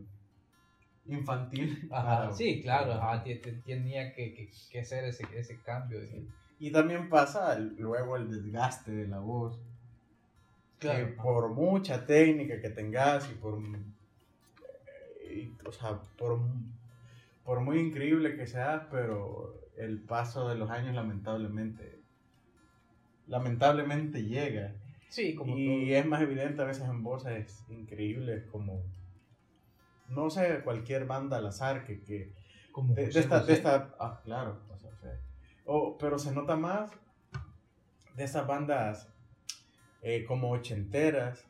Speaker 2: infantil.
Speaker 1: Ajá,
Speaker 2: para-
Speaker 1: sí, claro, ajá, tenía que, que, que hacer ese, ese cambio. y-
Speaker 2: Y también pasa el- luego el desgaste de la voz.
Speaker 1: Claro,
Speaker 2: que por mucha técnica que tengas y por, eh, y, o sea, por, por muy increíble que seas, pero el paso de los años lamentablemente, lamentablemente llega.
Speaker 1: Sí, como
Speaker 2: y
Speaker 1: todo.
Speaker 2: es más evidente a veces en voces increíbles como, no sé, cualquier banda al azar que, que
Speaker 1: Como
Speaker 2: de, esta,
Speaker 1: José.
Speaker 2: de esta, ah, claro, o sea, pero se nota más de esas bandas eh, como ochenteras,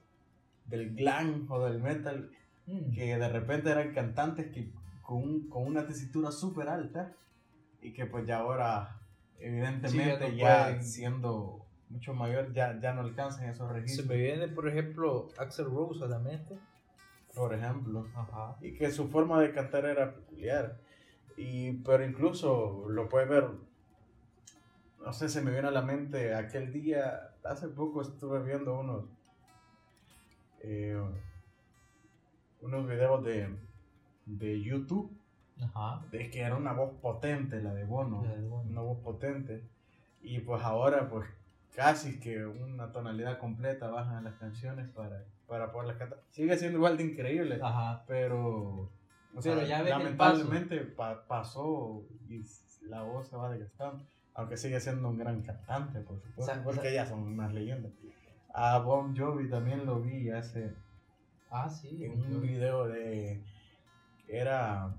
Speaker 2: del glam o del metal,
Speaker 1: Mm,
Speaker 2: que de repente eran cantantes que con, un- con una tesitura súper alta y que pues ya ahora evidentemente
Speaker 1: Sí, ya pueden.
Speaker 2: siendo mucho mayor ya, ya no alcanzan esos
Speaker 1: Se
Speaker 2: registros,
Speaker 1: me viene, por ejemplo, Axel Rose a la mente.
Speaker 2: Por ejemplo.
Speaker 1: Ajá.
Speaker 2: y que su forma de cantar era peculiar. Y, pero incluso lo puedes ver, no sé, se me viene a la mente aquel día, hace poco estuve viendo unos, eh, unos videos de, de YouTube,
Speaker 1: Ajá.
Speaker 2: de que era una voz potente la de Bono,
Speaker 1: La de Bono.
Speaker 2: una voz potente. Y pues ahora pues casi que una tonalidad completa bajan las canciones para, para poderlas cantar. Sigue siendo igual de increíble
Speaker 1: Ajá.
Speaker 2: pero o
Speaker 1: Pero
Speaker 2: sea,
Speaker 1: ya
Speaker 2: lamentablemente pa- pasó y la voz se va desgastando aunque sigue siendo un gran cantante por supuesto
Speaker 1: O sea,
Speaker 2: porque
Speaker 1: o sea-
Speaker 2: ya son unas leyendas a Bon Jovi también lo vi hace
Speaker 1: Ah, sí.
Speaker 2: en un video de era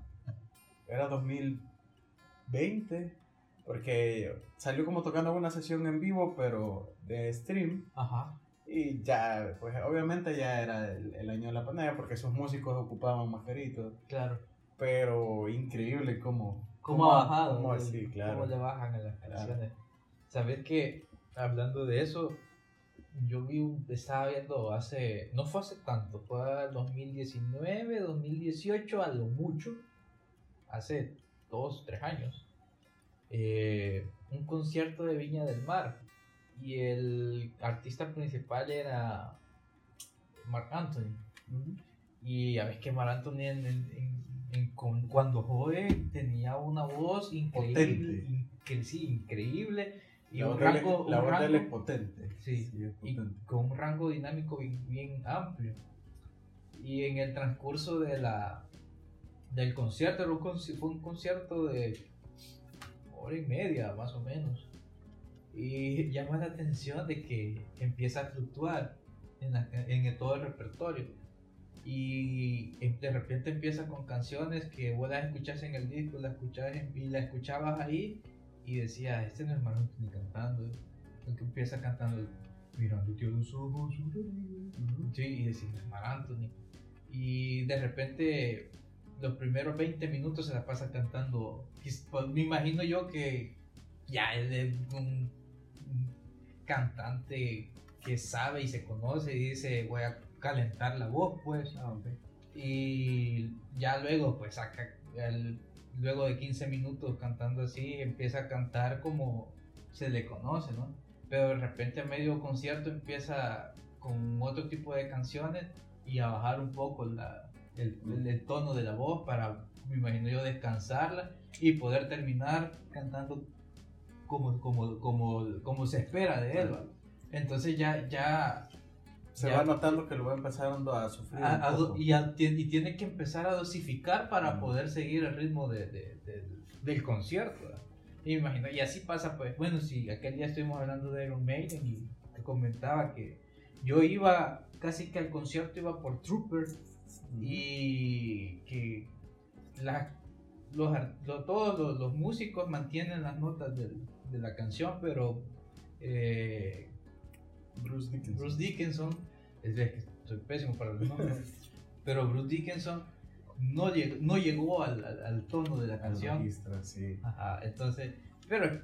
Speaker 2: era 2020 porque salió como tocando una sesión en vivo pero de stream
Speaker 1: Ajá.
Speaker 2: Y ya, pues obviamente ya era el, el año de la pandemia porque sus músicos ocupaban mascaritos.
Speaker 1: Claro.
Speaker 2: Pero increíble cómo...
Speaker 1: ¿Cómo ha bajado?
Speaker 2: cómo
Speaker 1: el-
Speaker 2: claro.
Speaker 1: ¿Cómo le bajan a las
Speaker 2: Claro.
Speaker 1: canciones? Sabes que, hablando de eso, yo vi estaba viendo hace, no fue hace tanto, fue el 2019, 2018, a lo mucho, hace dos, tres años, eh, un concierto de Viña del Mar. Y el artista principal era Mark Anthony. Y a ver que Mar Anthony en- cuando joven tenía una voz increíble,
Speaker 2: Potente.
Speaker 1: incre- sí, increíble y
Speaker 2: La
Speaker 1: un rango,
Speaker 2: la
Speaker 1: un
Speaker 2: él es
Speaker 1: rango-
Speaker 2: potente.
Speaker 1: Sí,
Speaker 2: es
Speaker 1: y
Speaker 2: potente.
Speaker 1: con un rango dinámico bien, bien amplio. Y en el transcurso de la del concierto, fue un concierto de hora y media más o menos. Y llama la atención de que empieza a fluctuar en, la- en todo el repertorio. Y em- de repente empieza con canciones que vos las escuchás en el disco, las escuchás en- y las escuchabas ahí y decías, este no es Mark Anthony cantando. Que empieza cantando mirándote a los ojos. Sí, y decís, no es Mark Anthony. Y de repente los primeros 20 minutos se la pasa cantando. Pues, me imagino yo que ya es un cantante que sabe y se conoce y dice voy a calentar la voz pues.
Speaker 2: Ah,
Speaker 1: y ya luego pues saca el- luego de 15 minutos cantando así empieza a cantar como se le conoce no pero de repente a medio concierto empieza con otro tipo de canciones y a bajar un poco la, el, el- el tono de la voz para me imagino yo descansarla y poder terminar cantando como, como, como, como se espera de él entonces ya ya
Speaker 2: Se
Speaker 1: Ya.
Speaker 2: va notando que lo va empezando a sufrir.
Speaker 1: a- a y, a- y tiene que empezar a dosificar para
Speaker 2: Mm.
Speaker 1: poder seguir el ritmo de- de- del- del concierto. Y me imagino, y así pasa, pues, bueno, si aquel día estuvimos hablando de Iron Maiden y te comentaba que yo iba casi que al concierto iba por Trooper y que la, los, todos los, los músicos mantienen las notas del- de la canción, pero eh,
Speaker 2: Bruce Dickinson.
Speaker 1: Bruce Dickinson, es que soy pésimo para los nombres, pero Bruce Dickinson no llegó, no llegó al, al- al tono de la canción.
Speaker 2: registro, sí.
Speaker 1: Ajá, entonces, pero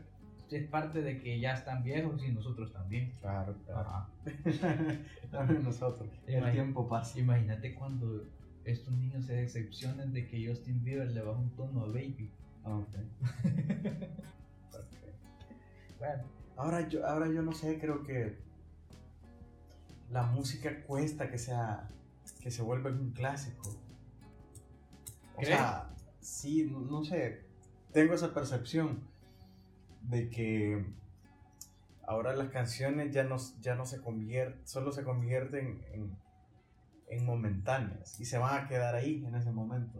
Speaker 1: es, parte de que ya están viejos y nosotros también.
Speaker 2: Claro, claro.
Speaker 1: Ajá.
Speaker 2: También nosotros. El tiempo pasa.
Speaker 1: Imagínate cuando estos niños se decepcionen de que Justin Bieber le baja un tono a Baby.
Speaker 2: Ah, ok. Ok.
Speaker 1: Bueno,
Speaker 2: Ahora yo, ahora yo no sé, creo que la música cuesta que sea que se vuelva un clásico. O
Speaker 1: ¿Crees?
Speaker 2: sea, sí, no, no sé, tengo esa percepción de que ahora las canciones ya no, ya no se convierten, solo se convierten en, en momentáneas y se van a quedar ahí en ese momento.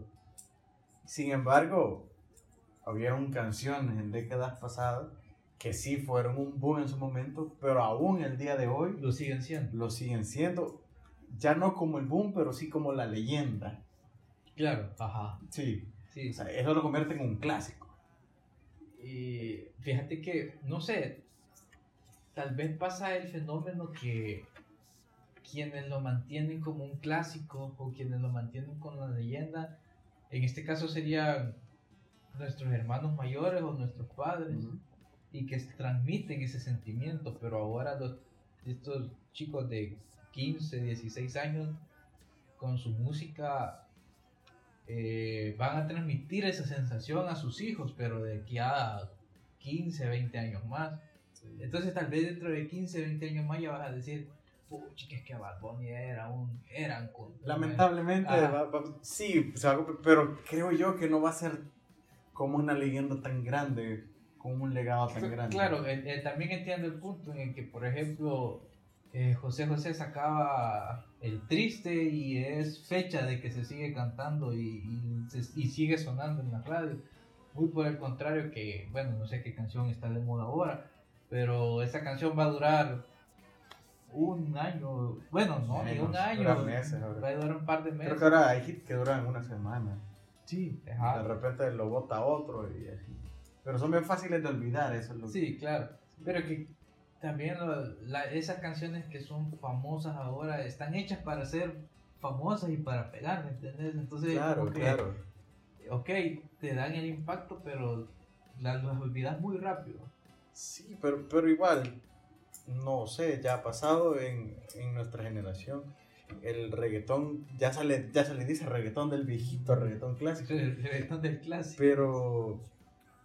Speaker 2: Sin embargo, hubieron canciones en décadas pasadas que sí fueron un boom en su momento, pero aún el día de hoy
Speaker 1: lo siguen siendo.
Speaker 2: lo siguen siendo, ya no como el boom, pero sí como la leyenda.
Speaker 1: Claro, ajá.
Speaker 2: Sí,
Speaker 1: Sí,
Speaker 2: o sea, eso lo convierte en un clásico.
Speaker 1: Y fíjate que, no sé, tal vez pasa el fenómeno que quienes lo mantienen como un clásico o quienes lo mantienen con la leyenda, en este caso serían nuestros hermanos mayores o nuestros padres, y que transmiten ese sentimiento, pero ahora los, estos chicos de 15, 16 años, con su música, eh, van a transmitir esa sensación a sus hijos, pero de aquí a 15, 20 años más. Entonces tal vez dentro de 15, 20 años más ya vas a decir, pucha, que Bad Bunny era un, eran.
Speaker 2: Lamentablemente, va- va- sí, se va a- pero creo yo que no va a ser como una leyenda tan grande, como un legado tan grande.
Speaker 1: Claro, eh, eh, también entiendo el punto en el que, por ejemplo, eh, José José sacaba El Triste y es fecha de que se sigue cantando y, y se- y sigue sonando en la radio. Muy por el contrario que, bueno, no sé qué canción está de moda ahora, pero esa canción va a durar un año, bueno, no, ni un año,
Speaker 2: meses
Speaker 1: va a durar un par de meses.
Speaker 2: Creo que ahora hay hits que duran una semana.
Speaker 1: Sí,
Speaker 2: De
Speaker 1: ajá.
Speaker 2: repente lo bota otro y así. Pero son bien fáciles de olvidar, eso es lo
Speaker 1: Sí, claro. Pero que también lo- la- esas canciones que son famosas ahora están hechas para ser famosas y para pegar, ¿me entiendes? Entonces,
Speaker 2: Claro,
Speaker 1: que,
Speaker 2: claro.
Speaker 1: ok, te dan el impacto, pero las, las olvidas muy rápido.
Speaker 2: Sí, pero, pero igual, no sé, ya ha pasado en, en nuestra generación. El reggaetón, ya sale, ya se le dice reggaetón del viejito, reggaetón clásico.
Speaker 1: El reggaetón del clásico.
Speaker 2: Pero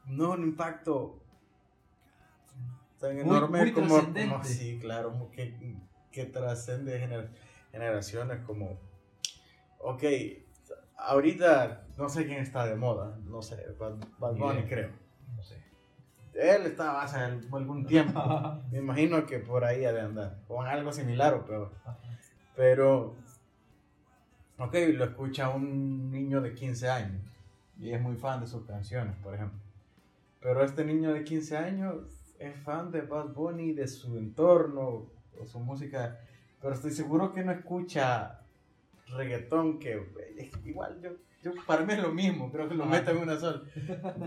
Speaker 2: no un impacto tan
Speaker 1: Muy-
Speaker 2: enorme
Speaker 1: muy
Speaker 2: como, como sí, claro, como que, que trascende gener- generaciones como, ok, ahorita no sé quién está de moda, no sé, Bad, Bunny creo.
Speaker 1: No sé.
Speaker 2: Él estaba hace algún tiempo. Me imagino que por ahí ha de andar. O en algo similar o peor. Pero, ok, lo escucha un niño de 15 años. Y es muy fan de sus canciones, por ejemplo. Pero este niño de 15 años es fan de Bad Bunny, de su entorno, o su música. Pero estoy seguro que no escucha reggaetón, que igual yo, yo para mí es lo mismo, creo que lo meto en una sola.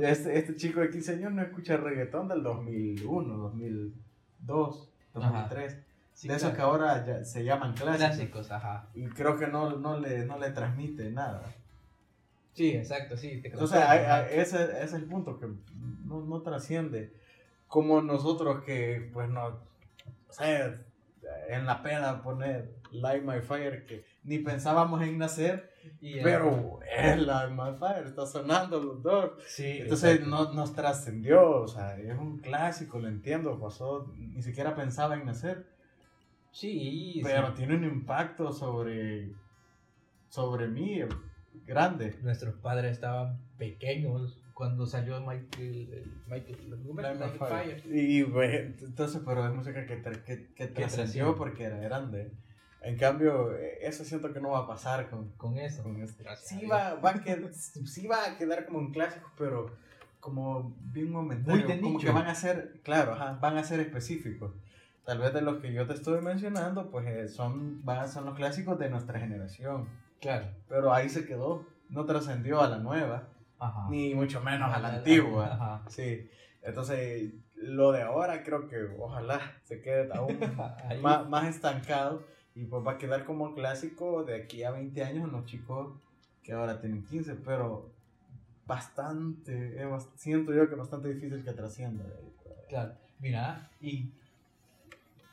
Speaker 2: Este, este chico de 15 años no escucha reggaetón del 2001, 2002, 2003.
Speaker 1: Sí,
Speaker 2: de esos
Speaker 1: claro.
Speaker 2: que ahora ya se llaman clásicos.
Speaker 1: Clásicos, ajá.
Speaker 2: Y creo que no, no, le, no le transmite nada.
Speaker 1: Sí, exacto, sí. Te
Speaker 2: Entonces, hay- hay- ese, ese es el punto, que no, no trasciende. Como nosotros que, pues, no, o sea, en la pena poner Light My Fire, que ni pensábamos en nacer, pero es Light My Fire, está sonando los dos.
Speaker 1: sí,
Speaker 2: Entonces no, nos trascendió, o sea, es un clásico, lo entiendo, pasó, ni siquiera pensaba en nacer,
Speaker 1: Sí,
Speaker 2: pero
Speaker 1: sí.
Speaker 2: tiene un impacto sobre, sobre mí grande.
Speaker 1: Nuestros padres estaban pequeños cuando salió Michael. el- Michael,
Speaker 2: My
Speaker 1: Michael
Speaker 2: Fire.
Speaker 1: Fire.
Speaker 2: Y pues, entonces, pero es música que, que, que trascendió porque era grande. En cambio, eh, eso siento que no va a pasar con,
Speaker 1: Con eso.
Speaker 2: con
Speaker 1: a
Speaker 2: Sí va, va a quedar, sí va a quedar como un clásico, pero como bien momentáneo.
Speaker 1: Muy de
Speaker 2: como
Speaker 1: nicho.
Speaker 2: que van a ser, claro, ajá, van a ser específicos. tal vez de los que yo te estuve mencionando, pues eh, son, van, son los clásicos de nuestra generación.
Speaker 1: Claro.
Speaker 2: Pero ahí se quedó, no trascendió a la nueva,
Speaker 1: Ajá.
Speaker 2: ni mucho menos a la antigua.
Speaker 1: Ajá.
Speaker 2: Sí, entonces lo de ahora creo que ojalá se quede aún más, más estancado y pues va a quedar como clásico de aquí a 20 años los chicos que ahora tienen 15, pero bastante, bast- siento yo que bastante difícil que trascienda.
Speaker 1: Claro, mira, ¿y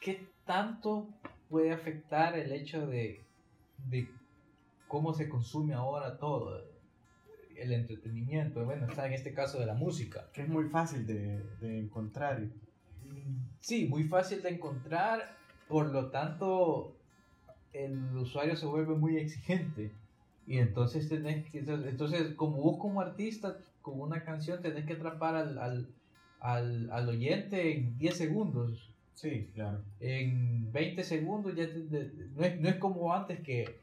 Speaker 1: qué tanto puede afectar el hecho de, de cómo se consume ahora todo? El entretenimiento, bueno, está en este caso de la música.
Speaker 2: Que es muy fácil de, de encontrar.
Speaker 1: Sí, muy fácil de encontrar, por lo tanto el usuario se vuelve muy exigente. Y entonces tenés que, entonces como vos como artista, con una canción tenés que atrapar al, al, al, al oyente en 10 segundos.
Speaker 2: Sí, claro.
Speaker 1: en 20 segundos ya te- te- no, es, no es como antes que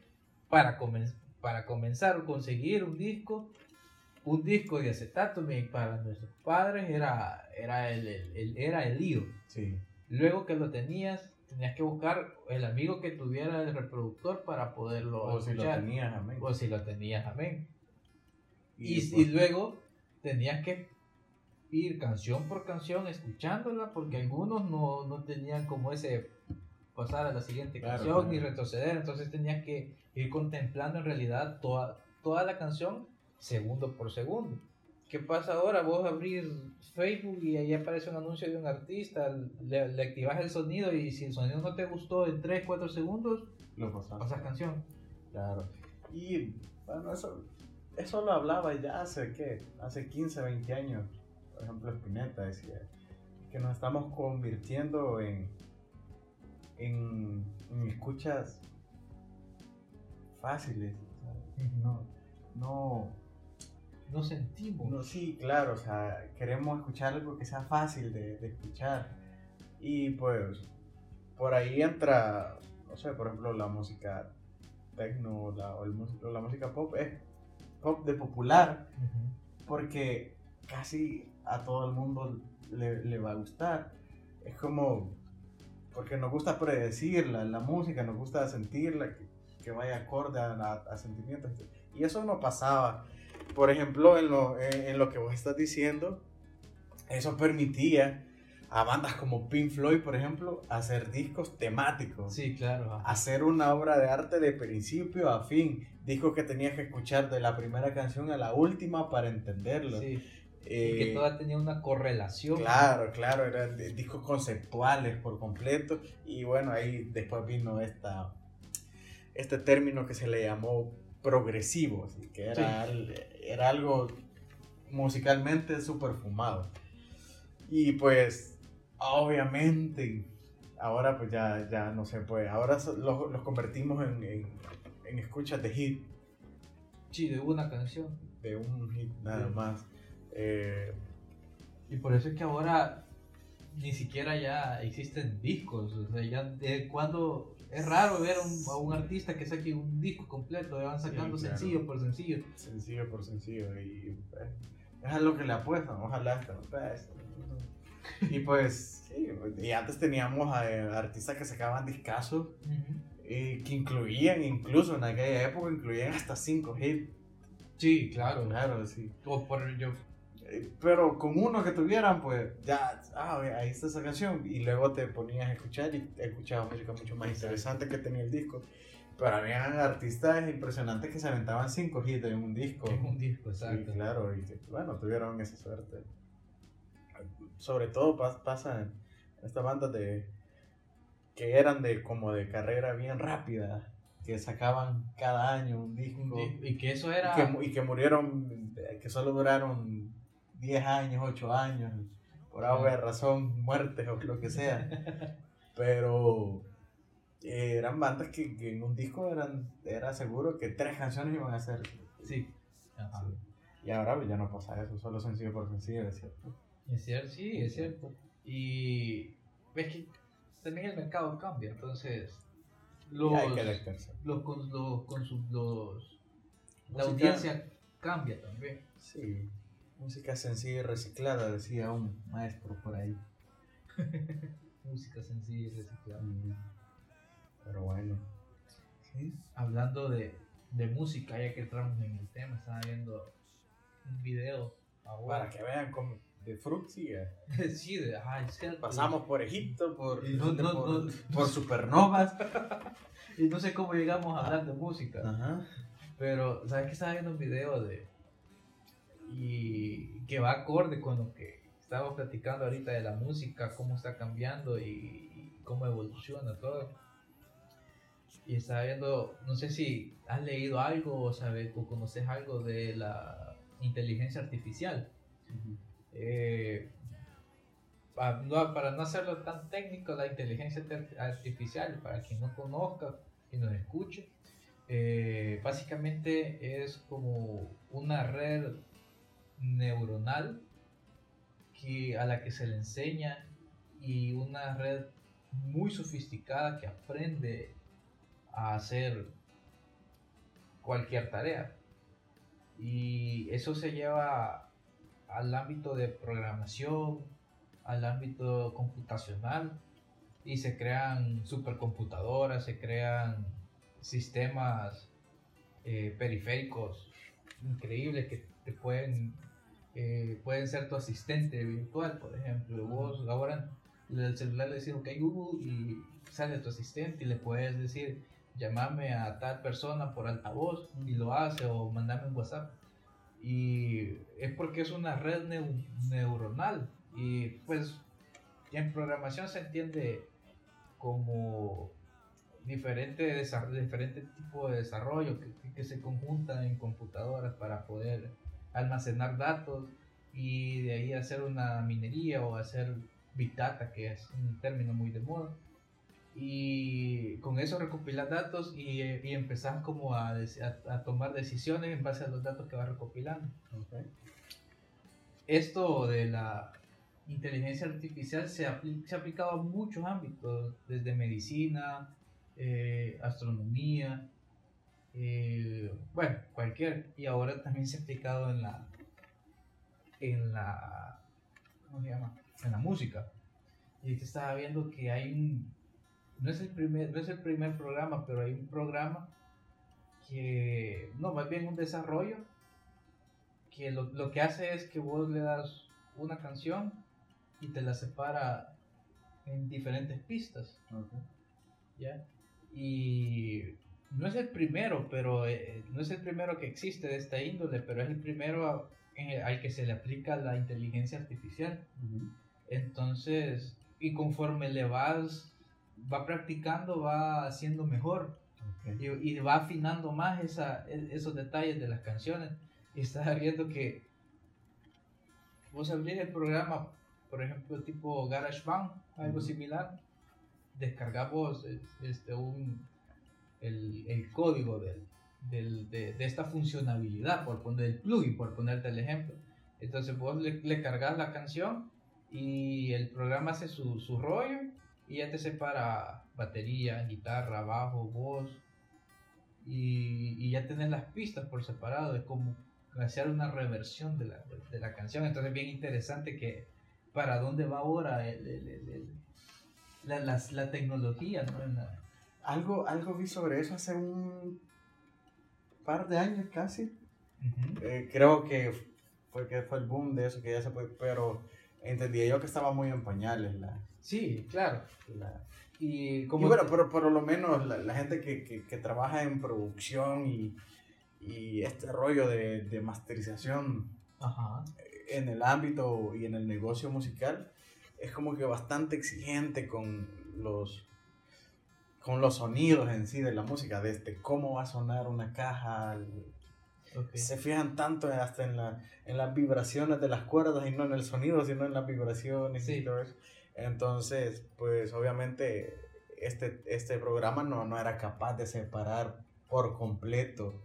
Speaker 1: para, comen- para comenzar o conseguir un disco, un disco de acetato para nuestros padres era, era, el, el- el- era el lío.
Speaker 2: Sí.
Speaker 1: Luego que lo tenías, tenías que buscar el amigo que tuviera el reproductor para poderlo
Speaker 2: O si lo
Speaker 1: escuchar.
Speaker 2: tenías, amén.
Speaker 1: O si lo tenías, amén. Y, y luego tenías que ir canción por canción escuchándola porque algunos no, no tenían como ese pasar a la siguiente
Speaker 2: Claro,
Speaker 1: canción
Speaker 2: claro.
Speaker 1: ni retroceder, entonces tenías que ir contemplando en realidad toda, toda la canción segundo por segundo. ¿Qué pasa ahora? Vos abrís Facebook y ahí aparece un anuncio de un artista, le, le activas el sonido y si el sonido no te gustó en 3, 4 segundos,
Speaker 2: lo pasaste.
Speaker 1: pasas canción.
Speaker 2: Claro. Y bueno, eso, eso lo hablaba ya hace, ¿qué? Hace 15, 20 años. Por ejemplo, Spinetta decía que nos estamos convirtiendo en, en, en escuchas fáciles. ¿sabes? No, no,
Speaker 1: No sentimos.
Speaker 2: no, sí, claro, o sea, queremos escuchar algo que sea fácil de, de escuchar. Y pues, por ahí entra, no sé, por ejemplo, la música techno la, o, el mus- o la música pop, es pop de popular, porque casi a todo el mundo le, le va a gustar. Es como, porque nos gusta predecirla, la música, nos gusta sentirla, que, que vaya acorde a, a- a sentimientos. Y eso no pasaba. Por ejemplo, en lo, en, en lo que vos estás diciendo, eso permitía a bandas como Pink Floyd, por ejemplo, hacer discos temáticos
Speaker 1: Sí, claro. ajá.
Speaker 2: hacer una obra de arte de principio a fin. Dijo que tenías que escuchar de la primera canción a la última para entenderlo.
Speaker 1: Sí.
Speaker 2: Eh,
Speaker 1: que toda tenía una correlación.
Speaker 2: Claro, claro, eran discos conceptuales por completo. Y bueno, ahí después vino esta, este término que se le llamó progresivo, que era, al- era algo musicalmente súper fumado. Y pues, obviamente, ahora pues ya, ya no se puede. Ahora los, los convertimos en, en, en escuchas de hit,
Speaker 1: Sí, de una canción.
Speaker 2: de un hit nada
Speaker 1: Sí.
Speaker 2: más. Eh,
Speaker 1: Y por eso es que ahora ni siquiera ya existen discos. O sea, ya de cuando es raro ver a un, a un artista que saque un disco completo, van sacando
Speaker 2: Sí, claro.
Speaker 1: sencillo por sencillo.
Speaker 2: sencillo por sencillo y eh, es a lo que le apuestan, ojalá esto pues, y pues sí, y antes teníamos a, eh, artistas que sacaban discazos eh, que incluían incluso en aquella época incluían hasta cinco hits
Speaker 1: Sí, claro.
Speaker 2: claro sí
Speaker 1: O por yo.
Speaker 2: Eh, pero con uno que tuvieran pues ya ah, ahí está esa canción y luego te ponías a escuchar y escuchabas música mucho más interesante que tenía el disco pero habían artistas impresionantes que se aventaban cinco hits en un disco
Speaker 1: En un disco, exacto.
Speaker 2: Sí, claro, y que, bueno, tuvieron esa suerte. Sobre todo pas- pasa en estas bandas de que eran de como de carrera bien rápida, que sacaban cada año un disco.
Speaker 1: Y que eso
Speaker 2: y
Speaker 1: era.
Speaker 2: que, mu- y que murieron, que solo duraron 10 años, 8 años, por alguna razón, muertes o lo que sea. Pero eh, eran bandas que, que en un disco eran, era seguro que tres canciones iban a ser.
Speaker 1: Sí. Ajá.
Speaker 2: Sí. Y ahora pues, ya no pasa eso, solo sencillo por sencillo, es cierto.
Speaker 1: Es cierto, sí, es cierto. Y ves que también el mercado cambia, entonces los,
Speaker 2: hay que
Speaker 1: los, los, consu- los- la audiencia cambia también.
Speaker 2: Sí, música sencilla y reciclada, decía un maestro por ahí.
Speaker 1: música sencilla y reciclada.
Speaker 2: Pero bueno.
Speaker 1: Sí, Hablando de, de música, ya que entramos en el tema, estaba viendo un video ahora.
Speaker 2: Para que vean cómo de Fruxy eh,
Speaker 1: sí, de, ajá, es cierto.
Speaker 2: pasamos por Egipto, por,
Speaker 1: no- no-
Speaker 2: por,
Speaker 1: no-
Speaker 2: por supernovas.
Speaker 1: Y no sé cómo llegamos a hablar de música.
Speaker 2: Ajá.
Speaker 1: Pero, ¿sabes que estaba viendo un video de. Y que va acorde con lo que estamos platicando ahorita de la música, cómo está cambiando y, y cómo evoluciona todo. Y estaba viendo, no sé si has leído algo o sabes o conoces algo de la inteligencia artificial. Eh, pa- no- para no hacerlo tan técnico, la inteligencia artificial, para quien no conozca y nos escuche, eh, básicamente es como una red neuronal que, a la que se le enseña y una red muy sofisticada que aprende a hacer cualquier tarea. Y eso se lleva al ámbito de programación, al ámbito computacional y se crean supercomputadoras, se crean sistemas eh, periféricos increíbles que te pueden eh, pueden ser tu asistente virtual, por ejemplo. Vos ahora el celular le decís ok Google y sale tu asistente y le puedes decir llamame a tal persona por altavoz y lo hace o mandame un WhatsApp. Y es porque es una red neu- neuronal y pues en programación se entiende como diferente, diferente tipo de desarrollo que, que se conjuntan en computadoras para poder almacenar datos y de ahí hacer una minería o hacer big data, que es un término muy de moda. Y con eso recopilas datos y, y empezás como a, des- a- a tomar decisiones en base a los datos que vas recopilando. Esto de la inteligencia artificial se, apli- se ha aplicado a muchos ámbitos, desde medicina, eh, astronomía, eh, bueno, cualquier. Y ahora también se ha aplicado en la, en la, ¿cómo se llama? En la música. Y te estaba viendo que hay un, no es el primer, no es el primer programa, pero hay un programa que, no, más bien un desarrollo que lo, lo que hace es que vos le das una canción y te la separa en diferentes pistas. ¿ya? Y no es el primero, pero eh, no es el primero que existe de esta índole, pero es el primero a- en- al que se le aplica la inteligencia artificial. Entonces, y conforme le vas, va practicando, va haciendo mejor y, y va afinando más esa, esos detalles de las canciones. Y estaba viendo que vos abrís el programa, por ejemplo, tipo GarageBand, algo
Speaker 2: Ujú.
Speaker 1: similar, descargás vos es- este, un, el, el código del, del- de, de esta funcionalidad, por poner el plugin, por ponerte el ejemplo. Entonces vos le, le cargas la canción y el programa hace su, su rollo y ya te separa batería, guitarra, bajo, voz y, y ya tenés las pistas por separado. Es como hacer una reversión de la, de, de la canción. Entonces, bien interesante que para dónde va ahora el- el- el- la, las- la tecnología. ¿no? En la-
Speaker 2: Algo, algo vi sobre eso hace un par de años casi. Eh, creo que fue que fue el boom de eso que ya se puede, pero entendía yo que estaba muy en pañales la,
Speaker 1: Sí, claro.
Speaker 2: la-
Speaker 1: Y
Speaker 2: Y
Speaker 1: como
Speaker 2: bueno, pero por lo menos la, la gente que, que, que trabaja en producción y, y este rollo de, de masterización
Speaker 1: Ajá.
Speaker 2: en el ámbito y en el negocio musical es como que bastante exigente con los con los sonidos en sí de la música, desde cómo va a sonar una caja, el-
Speaker 1: ok.
Speaker 2: se fijan tanto hasta en, la, en las vibraciones de las cuerdas y no en el sonido, sino en las vibraciones
Speaker 1: Sí.
Speaker 2: y todo eso. Entonces, pues obviamente este, este programa no, no era capaz de separar por completo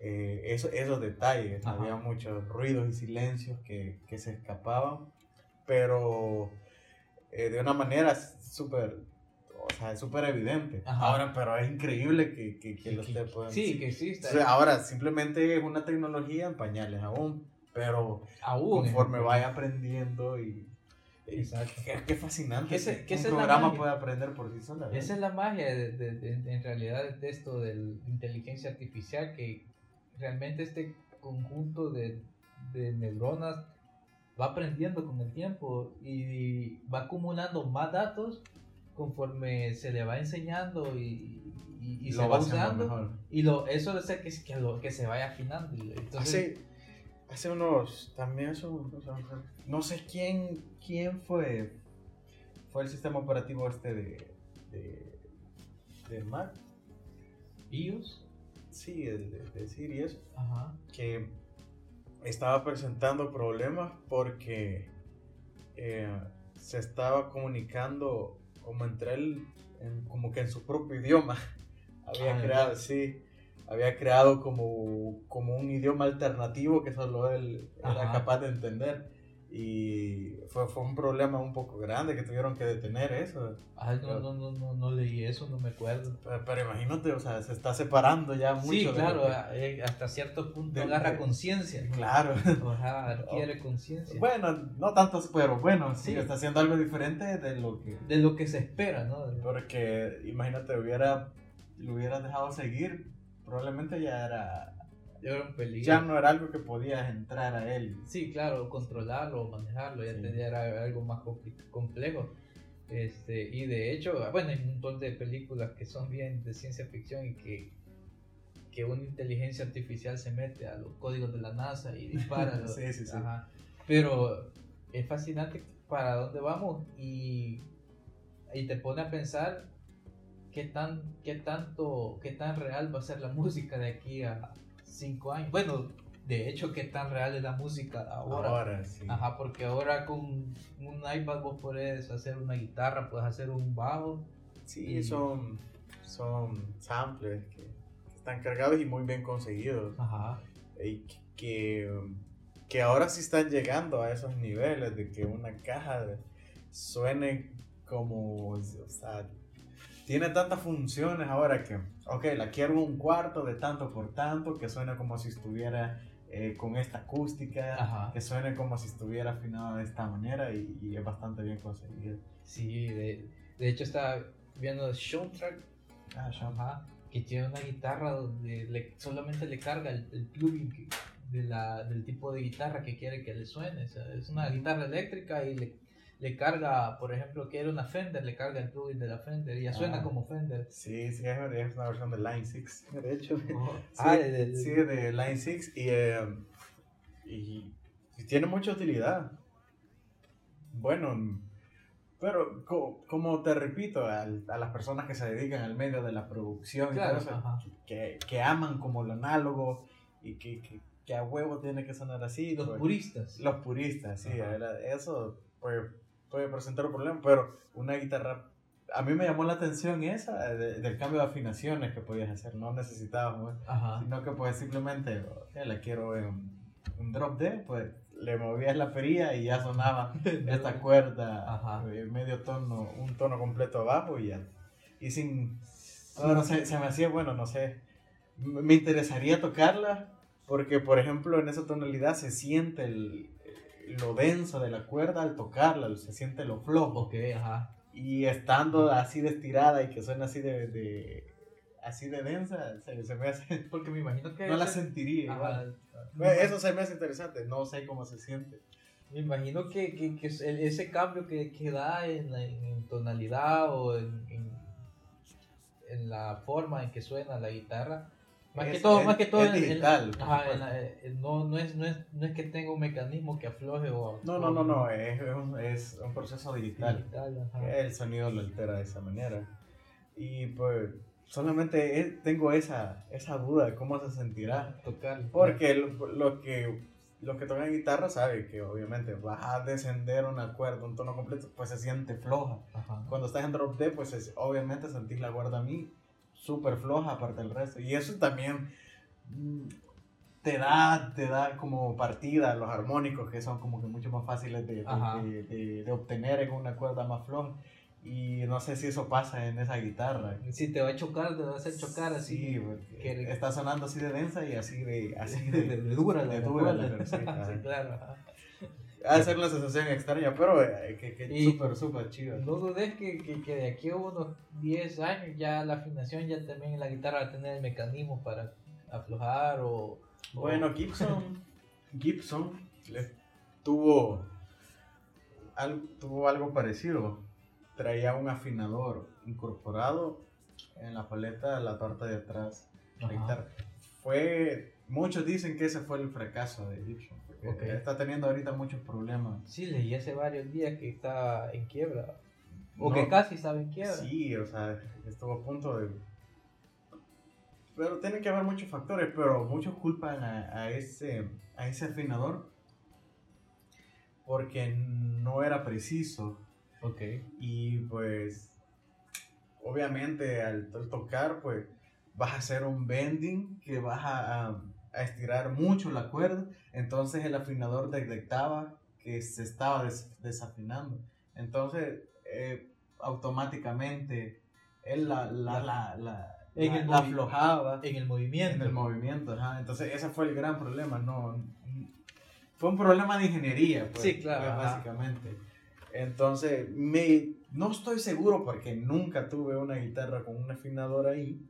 Speaker 2: eh, eso- esos detalles.
Speaker 1: Ajá.
Speaker 2: Había muchos ruidos y silencios que, que se escapaban, pero eh, de una manera súper, o sea, súper evidente.
Speaker 1: Ajá.
Speaker 2: Ahora, pero es increíble que, que, que te puedan...
Speaker 1: sí, que exista.
Speaker 2: O sea, ahora simplemente es una tecnología en pañales aún, pero
Speaker 1: Aún.
Speaker 2: conforme vaya aprendiendo y,
Speaker 1: Exacto.
Speaker 2: Qué, qué fascinante.
Speaker 1: Que ese- que
Speaker 2: un
Speaker 1: es
Speaker 2: programa puede aprender por sí. ¿verdad?
Speaker 1: Esa es la magia de, de- de- en realidad de esto de la inteligencia artificial, que realmente este conjunto de, de neuronas va aprendiendo con el tiempo y va acumulando más datos conforme se le va enseñando y, y- y se va usando.
Speaker 2: mejor.
Speaker 1: Y lo, eso hace que, que, lo- que se vaya afinando. Entonces,
Speaker 2: Hace, hace unos, también un- no sé quién, quién fue, fue el sistema operativo este de, de, de Mac,
Speaker 1: iOS,
Speaker 2: sí, el de, de Siri, eso,
Speaker 1: ajá,
Speaker 2: que estaba presentando problemas porque eh, se estaba comunicando como entre él, en- como que en su propio idioma, había
Speaker 1: Ah, ¿de
Speaker 2: creado,
Speaker 1: verdad?
Speaker 2: sí, había creado como, como un idioma alternativo que solo él era capaz de entender. Y fue, fue un problema un poco grande que tuvieron que detener eso.
Speaker 1: Ay, no, no, no, no, no leí eso, no me acuerdo.
Speaker 2: Pero, pero imagínate, o sea, se está separando ya mucho.
Speaker 1: Sí, claro,
Speaker 2: que-
Speaker 1: eh, hasta cierto punto
Speaker 2: de-
Speaker 1: agarra conciencia.
Speaker 2: Claro.
Speaker 1: Ajá, adquiere conciencia.
Speaker 2: Bueno, no tanto, pero bueno, sí,
Speaker 1: Sí.
Speaker 2: está haciendo algo diferente de lo que...
Speaker 1: De lo que se espera, ¿no?
Speaker 2: Porque imagínate, hubiera, lo hubieras dejado seguir, probablemente ya era...
Speaker 1: Era un peligro.
Speaker 2: Ya no era algo que podías entrar a él.
Speaker 1: Sí, claro, controlarlo, manejarlo, ya
Speaker 2: Sí.
Speaker 1: tenía era algo más complejo. Este, y de hecho, bueno, hay un montón de películas que son bien de ciencia ficción y que, que una inteligencia artificial se mete a los códigos de la NASA y dispara. los-
Speaker 2: Sí, sí, sí.
Speaker 1: Ajá. Pero es fascinante para dónde vamos y, y te pone a pensar qué tan, qué tanto, qué tan real va a ser la música de aquí a cinco años. Bueno, de hecho, qué tan real es la música ahora.
Speaker 2: Ahora sí.
Speaker 1: Ajá, porque ahora con un iPad vos puedes hacer una guitarra, puedes hacer un bajo.
Speaker 2: Sí,
Speaker 1: Y-
Speaker 2: son, son samples que, que están cargados y muy bien conseguidos.
Speaker 1: Ajá.
Speaker 2: Y que, que, ahora sí están llegando a esos niveles de que una caja suene como, o sea, tiene tantas funciones ahora que, ok, la quiero un cuarto de tanto por tanto, que suene como si estuviera eh, con esta acústica,
Speaker 1: Ajá.
Speaker 2: que suene como si estuviera afinado de esta manera y, y es bastante bien conseguido.
Speaker 1: Sí, de, de hecho estaba viendo Soundtrack
Speaker 2: Ah.
Speaker 1: Ajá, que tiene una guitarra donde le- solamente le carga el, el plugin de la, del tipo de guitarra que quiere que le suene. O sea, es una guitarra eléctrica y le, le carga, por ejemplo, quiere una Fender, le carga el plugin de la Fender y ya suena
Speaker 2: Ah.
Speaker 1: como Fender.
Speaker 2: Sí, sí, es, una versión de Line 6, de hecho. Sí,
Speaker 1: Ah, de- de-
Speaker 2: sí, de Line 6 y, eh, y, y tiene mucha utilidad. Bueno, pero co- como te repito, al- a las personas que se dedican al medio de la producción y
Speaker 1: Claro,
Speaker 2: todo eso, que, que aman como lo análogo y que, que, que a huevo tiene que sonar así.
Speaker 1: Los
Speaker 2: pues,
Speaker 1: puristas.
Speaker 2: los puristas, sí,
Speaker 1: Ajá.
Speaker 2: era- eso puede, puede presentar un problema, pero una guitarra, a mí me llamó la atención esa, de- del cambio de afinaciones que podías hacer, no necesitabas, sino que pues simplemente, eh, la quiero en un drop D, pues le movías la perilla y ya sonaba esta cuerda,
Speaker 1: Ajá.
Speaker 2: eh, medio tono, un tono completo abajo y ya, y sin, bueno, se, se me hacía, bueno, no sé, me interesaría tocarla, porque por ejemplo en esa tonalidad se siente el, lo denso de la cuerda al tocarla, se siente lo flojo.
Speaker 1: Ok, ajá.
Speaker 2: Y estando así de estirada y que suena así de, de- así de densa, se, se me hace,
Speaker 1: Porque me imagino que...
Speaker 2: no la sentiría.
Speaker 1: Ajá.
Speaker 2: igual. Eso se me hace interesante, no sé cómo se siente.
Speaker 1: Me imagino que, que, que ese cambio que, que da en, la, en tonalidad o en, en, en la forma en que suena la guitarra. Más que
Speaker 2: Es-
Speaker 1: todo,
Speaker 2: es-
Speaker 1: más que todo
Speaker 2: es
Speaker 1: en-
Speaker 2: digital, por
Speaker 1: ajá,
Speaker 2: supuesto.
Speaker 1: en la- eh, no, no, es, no, es, no es que tenga un mecanismo que afloje o...
Speaker 2: No, no, no, no, es, es un, es un proceso digital.
Speaker 1: digital,
Speaker 2: que el sonido lo altera de esa manera. Y pues solamente tengo esa, esa duda de cómo se sentirá.
Speaker 1: Tocar.
Speaker 2: Porque lo, lo que los que tocan guitarra saben que obviamente vas a descender una cuerda, un tono completo, pues se siente floja.
Speaker 1: Ajá.
Speaker 2: Cuando estás en drop D, pues es- obviamente sentís la cuerda a mí súper floja aparte del resto. Y eso también mm, te da, te da como partida los armónicos que son como que mucho más fáciles de, de- obtener en una cuerda más floja. Y no sé si eso pasa en esa guitarra.
Speaker 1: Si te va a chocar, te va a hacer chocar así.
Speaker 2: Sí,
Speaker 1: que-
Speaker 2: está sonando así de densa y así de, así
Speaker 1: de, dura
Speaker 2: de dura.
Speaker 1: Sí, claro. Ajá.
Speaker 2: Ha de ser una sensación extraña, pero eh, que, que súper, súper chido.
Speaker 1: No dudes que, que, que de aquí a unos 10 años ya la afinación ya también la guitarra va a tener el mecanismo para aflojar o... o-
Speaker 2: Bueno, Gibson, Gibson le tuvo, al- tuvo algo parecido. Traía un afinador incorporado en la paleta de la parte de atrás la guitarra. Fue, muchos dicen que ese fue el fracaso de Gibson, porque
Speaker 1: Ok.
Speaker 2: está teniendo ahorita muchos problemas.
Speaker 1: Sí, leí hace varios días que está en quiebra. O
Speaker 2: No.
Speaker 1: que casi estaba en quiebra.
Speaker 2: Sí, o sea, estuvo a punto de... Pero tiene que haber muchos factores, pero muchos culpan a, a ese, a ese afinador porque no era preciso
Speaker 1: Ok.
Speaker 2: y pues obviamente al, al tocar pues vas a hacer un bending que vas a, a- a estirar mucho la cuerda, entonces el afinador detectaba que se estaba des- desafinando, entonces eh, automáticamente él la, la, la, la,
Speaker 1: En el
Speaker 2: aflojaba
Speaker 1: En el
Speaker 2: en
Speaker 1: movimiento.
Speaker 2: el movimiento, ajá. entonces ese fue el gran problema, no, fue un problema de ingeniería, pues,
Speaker 1: Sí, claro,
Speaker 2: pues, básicamente. Entonces, me, no estoy seguro porque nunca tuve una guitarra con un afinador ahí.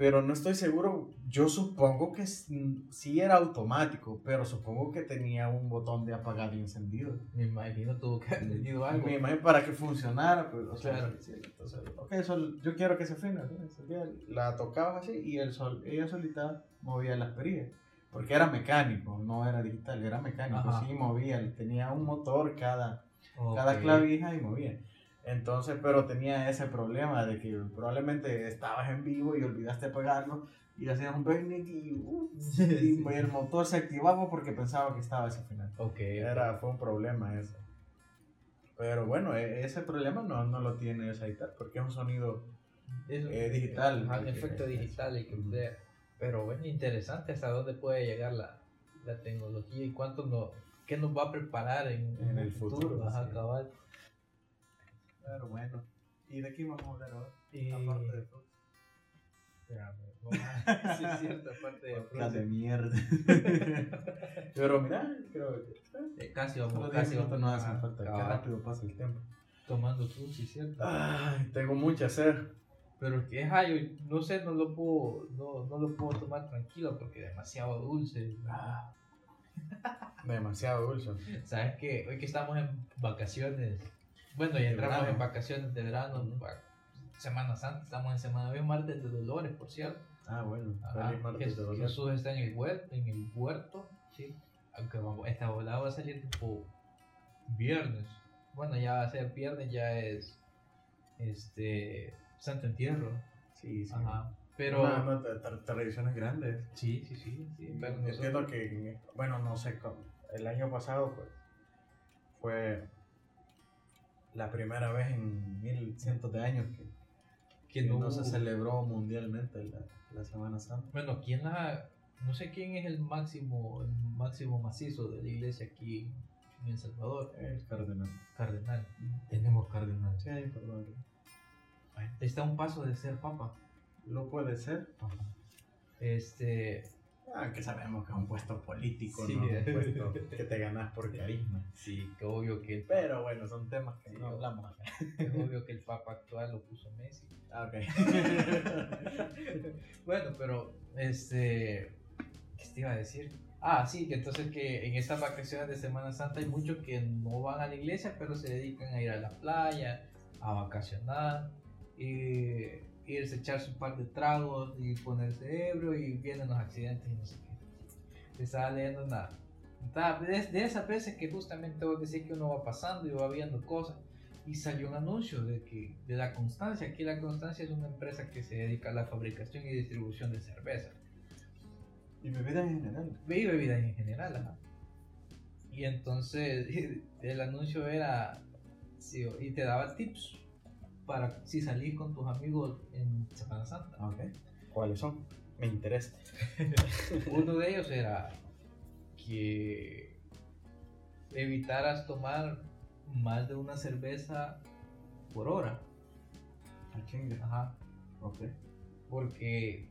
Speaker 2: Pero no estoy seguro. Yo supongo que sí era automático, pero supongo que tenía un botón de apagado y encendido.
Speaker 1: Me imagino tuvo que haber tenido algo.
Speaker 2: Me imagino para que funcionara. Pues, o sea,
Speaker 1: Claro.
Speaker 2: sí, entonces, ok, sol- yo quiero que se. Encendía, La tocabas así y el sol, ella solita movía las perillas. Porque era mecánico, no era digital, era mecánico.
Speaker 1: Ajá.
Speaker 2: Sí, movía, tenía un motor cada,
Speaker 1: Ok.
Speaker 2: cada clavija y movía. Entonces, pero tenía ese problema de que probablemente estabas en vivo y olvidaste apagarlo y hacías un bending y, uh, y el motor se activaba porque pensaba que estaba desafinado.
Speaker 1: Ok.
Speaker 2: Era, fue un problema eso. Pero bueno, e- ese problema no, no lo tiene esa guitarra porque es un sonido
Speaker 1: Es un-
Speaker 2: eh, digital.
Speaker 1: Efecto
Speaker 2: que-
Speaker 1: digital y que. Pero bueno, interesante hasta dónde puede llegar la, la tecnología y cuánto nos, qué nos va a preparar en,
Speaker 2: En el futuro, sí. Pero bueno. ¿Y de qué vamos a hablar ahora?
Speaker 1: Y...
Speaker 2: Aparte de Fox.
Speaker 1: Espérame, vamos a- sí, es cierto, aparte de
Speaker 2: Podcast de mierda. Pero mira, creo que
Speaker 1: Eh, casi vamos,
Speaker 2: solo 10
Speaker 1: casi vamos.
Speaker 2: no
Speaker 1: a
Speaker 2: hacen falta. Qué
Speaker 1: cabal,
Speaker 2: rápido pasa el tiempo.
Speaker 1: Tomando frutti, ¿cierto?
Speaker 2: Ay, tengo mucho hacer.
Speaker 1: Pero que es yo no sé, no lo puedo, no, no lo puedo tomar tranquilo porque es demasiado dulce.
Speaker 2: Ah. Demasiado dulce.
Speaker 1: Sabes que hoy que estamos en vacaciones, bueno,
Speaker 2: De
Speaker 1: entramos en vacaciones de verano, Semana Santa, estamos en Semana de martes de Dolores, por cierto.
Speaker 2: Ah, bueno.
Speaker 1: Ajá,
Speaker 2: martes de dolor.
Speaker 1: Jesús está en el huerto, en el huerto, sí. Aunque vamos, esta volada va a salir tipo viernes. Bueno, ya va a ser viernes, ya es este Santo Entierro.
Speaker 2: Sí, sí.
Speaker 1: Ajá. Pero
Speaker 2: Una- una tra- tradiciones grandes.
Speaker 1: sí, sí, sí, sí. Pero
Speaker 2: Entiendo
Speaker 1: nosotros-
Speaker 2: que, bueno, no sé, el año pasado pues, fue la primera vez en mil cientos de años que,
Speaker 1: no,
Speaker 2: no se celebró mundialmente la, la Semana Santa.
Speaker 1: Bueno, ¿quién la.? No sé quién es el máximo, el máximo macizo de la iglesia aquí en El Salvador.
Speaker 2: El cardenal.
Speaker 1: Cardenal. Tenemos cardenal.
Speaker 2: Sí, perdón.
Speaker 1: Está a un paso de ser papa.
Speaker 2: Lo puede ser.
Speaker 1: Este.
Speaker 2: Ah, que sabemos que es un puesto político,
Speaker 1: Sí.
Speaker 2: no un puesto que te ganas por carisma.
Speaker 1: Sí, que obvio que el,
Speaker 2: Pero bueno, son temas que
Speaker 1: Sí,
Speaker 2: no hablamos acá.
Speaker 1: es obvio que el papa actual lo puso Messi.
Speaker 2: Ah, ok.
Speaker 1: Bueno, pero este. ¿Qué te iba a decir? Ah, sí, que entonces que en estas vacaciones de Semana Santa hay muchos que no van a la iglesia, pero se dedican a ir a la playa, a vacacionar, y irse a echarse un par de tragos y ponerse ebrio y vienen los accidentes y no sé qué. Estaba leyendo una. estaba- De, esas veces que justamente vos decís que uno va pasando y va viendo cosas. Y salió un anuncio de que de la Constancia. Aquí la Constancia es una empresa que se dedica a la fabricación y distribución de cerveza
Speaker 2: y bebidas en general.
Speaker 1: y bebidas en general. ajá. Y entonces el anuncio era sí, y te daba tips para si salís con tus amigos en Semana Santa.
Speaker 2: Ah, Ok. ¿Cuáles son? Me interesa.
Speaker 1: Uno de ellos era que evitaras tomar más de una cerveza por hora.
Speaker 2: Ah.
Speaker 1: Ajá.
Speaker 2: Ok.
Speaker 1: Porque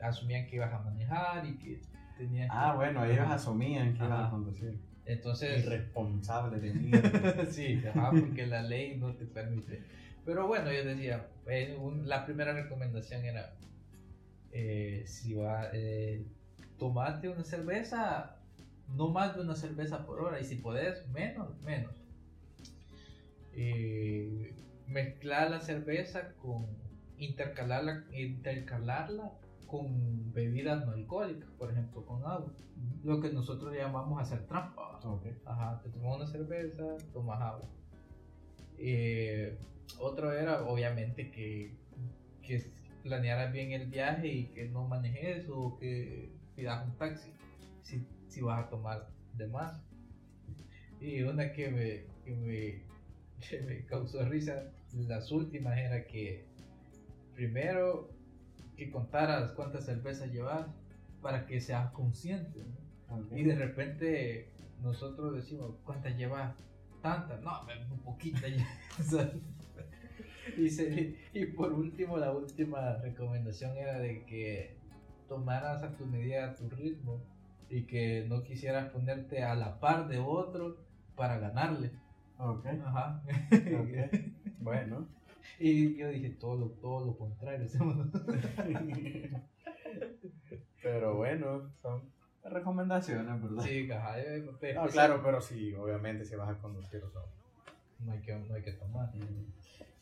Speaker 1: asumían que ibas a manejar y que tenías que-
Speaker 2: Ah, bueno, ellos asumían que iban a conducir.
Speaker 1: Entonces,
Speaker 2: Irresponsable de
Speaker 1: sí, ajá, porque la ley no te permite. Pero bueno, yo decía, eh, un- la primera recomendación era, eh, si va, eh, tomate una cerveza, no más de una cerveza por hora, y si podés, menos, menos. Eh, mezclar la cerveza con, intercalarla, intercalarla con bebidas no alcohólicas, por ejemplo, con agua. Lo que nosotros llamamos hacer trampa. Ajá, te tomas una cerveza, tomas agua. Eh, otro era, obviamente, que, que planearas bien el viaje y que no manejes o que pidas un taxi si, si vas a tomar de más. Y una que me, que me, que me causó risa, las últimas era que primero que contaras cuántas cervezas llevas para que seas consciente. Y de repente nosotros decimos, ¿cuántas llevas? Tantas, no, un poquito ya. Y, se- y por último, la última recomendación era de que tomaras a tu medida, a tu ritmo, y que no quisieras ponerte a la par de otro para ganarle.
Speaker 2: Ok.
Speaker 1: Ajá.
Speaker 2: Ok. Bueno.
Speaker 1: y yo dije todo lo, todo lo contrario.
Speaker 2: Pero bueno, son recomendaciones, ¿verdad?
Speaker 1: Sí, ajá. eh, pues,
Speaker 2: No,
Speaker 1: pues,
Speaker 2: claro, pero sí, obviamente si vas a conducir o no.
Speaker 1: No hay que, no hay que tomar.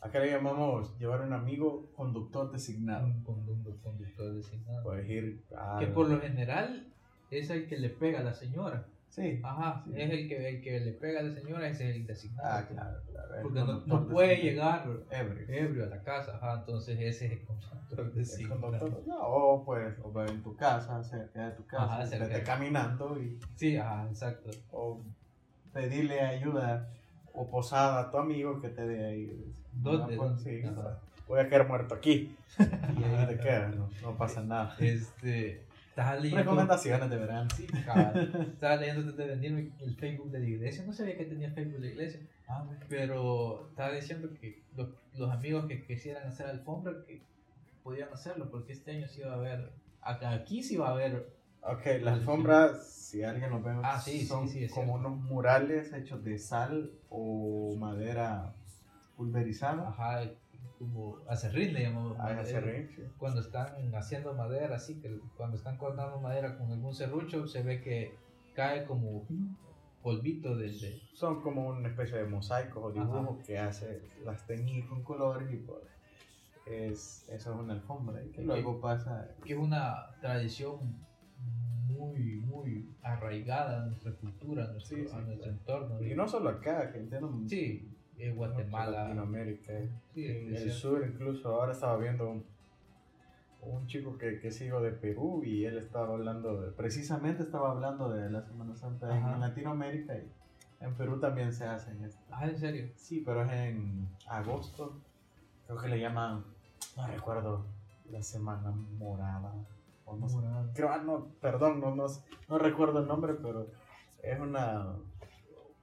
Speaker 2: Acá le llamamos llevar un amigo conductor designado.
Speaker 1: Un conductor, conductor designado.
Speaker 2: Puedes ir a...
Speaker 1: que por lo general es el que le pega a la señora.
Speaker 2: Sí.
Speaker 1: Ajá,
Speaker 2: Sí.
Speaker 1: es el que, el que le pega a la señora, ese es el designado.
Speaker 2: Ah, claro, claro. el
Speaker 1: Porque no, no puede llegar
Speaker 2: Ebrio.
Speaker 1: ebrio a la casa, ajá, entonces ese es el conductor
Speaker 2: El
Speaker 1: designado.
Speaker 2: conductor, no, o pues, o en tu casa, cerca de tu casa,
Speaker 1: Ajá, cerca.
Speaker 2: vete caminando y,
Speaker 1: Sí, ajá, exacto.
Speaker 2: o pedirle ayuda o posada a tu amigo que te dé ahí.
Speaker 1: ¿Dónde?
Speaker 2: Ah, pues, sí, voy a quedar muerto aquí. Y ahí te quedas, no, no pasa nada.
Speaker 1: Este, estaba leyendo.
Speaker 2: Recomendaciones de verano.
Speaker 1: Sí. Estaba leyendo antes de venirme el Facebook de la iglesia. No sabía que tenía Facebook de la iglesia.
Speaker 2: Ah, bueno.
Speaker 1: Pero estaba diciendo que los, los amigos que quisieran hacer alfombra que podían hacerlo porque este año sí va a haber acá aquí sí va a haber
Speaker 2: Ok, la alfombra, si alguien lo ve,
Speaker 1: Ah, sí,
Speaker 2: son
Speaker 1: sí,
Speaker 2: como unos murales hechos de sal o madera pulverizada.
Speaker 1: ajá como acerrín le llamamos
Speaker 2: Ah, acerrín, sí.
Speaker 1: cuando están haciendo madera así que cuando están cortando madera con algún serrucho se ve que cae como polvito desde
Speaker 2: Son como una especie de mosaicos o dibujos que hace las teñir con colores y pues es, eso es una alfombra y que luego pasa.
Speaker 1: que es una tradición muy muy arraigada a nuestra cultura a nuestro,
Speaker 2: Sí, sí,
Speaker 1: a nuestro
Speaker 2: claro.
Speaker 1: entorno
Speaker 2: y no solo acá que entiendo
Speaker 1: sí eh, Guatemala.
Speaker 2: Latinoamérica
Speaker 1: sí,
Speaker 2: en el sur incluso ahora estaba viendo un, un chico que, que sigo de Perú y él estaba hablando de- precisamente estaba hablando de la Semana Santa en,
Speaker 1: Ajá.
Speaker 2: en Latinoamérica y en Perú también se hacen esto.
Speaker 1: Ah en serio
Speaker 2: sí pero es en agosto creo que le llaman no recuerdo la semana morada o no sé. Creo, ah, no, perdón, no, no, no recuerdo el nombre, pero es una,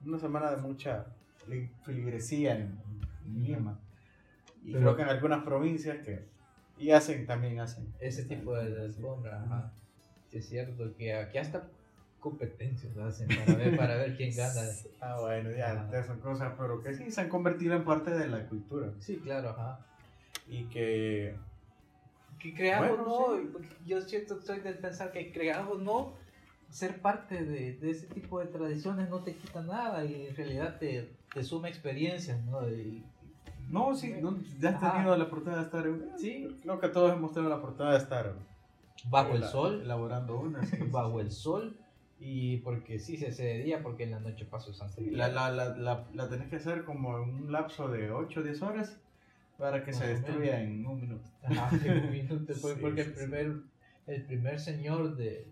Speaker 2: una semana de mucha filigresía en, en Lima. Y
Speaker 1: Pero-
Speaker 2: creo que en algunas provincias que... Y hacen, también hacen.
Speaker 1: ese tipo de, alfombra ajá. Sí, es cierto que aquí hasta competencias hacen para ver, para ver quién gana.
Speaker 2: Ah, bueno, ya, ya son cosas, pero que sí se han convertido en parte de la cultura.
Speaker 1: Sí, claro, ajá.
Speaker 2: Y que...
Speaker 1: Que creas
Speaker 2: Bueno,
Speaker 1: no, porque yo siento, soy del pensar que creas o no, ser parte de, de ese tipo de tradiciones no te quita nada y en realidad te, te suma experiencias, ¿no? Y-
Speaker 2: No, sí, no, ya has tenido la oportunidad de estar en...
Speaker 1: Sí.
Speaker 2: Creo que todos hemos tenido la oportunidad de estar
Speaker 1: bajo el sol,
Speaker 2: elaborando una. sí, sí,
Speaker 1: bajo
Speaker 2: sí.
Speaker 1: el sol, y porque sí se hace de día, porque en la noche paso Santa
Speaker 2: La, la, la, la, la tenés que hacer como en un lapso de 8 o 10 horas para que se destruya en un minuto.
Speaker 1: Ajá, en un minuto, fue
Speaker 2: Sí,
Speaker 1: porque
Speaker 2: sí,
Speaker 1: el
Speaker 2: sí.
Speaker 1: primer, el primer señor de,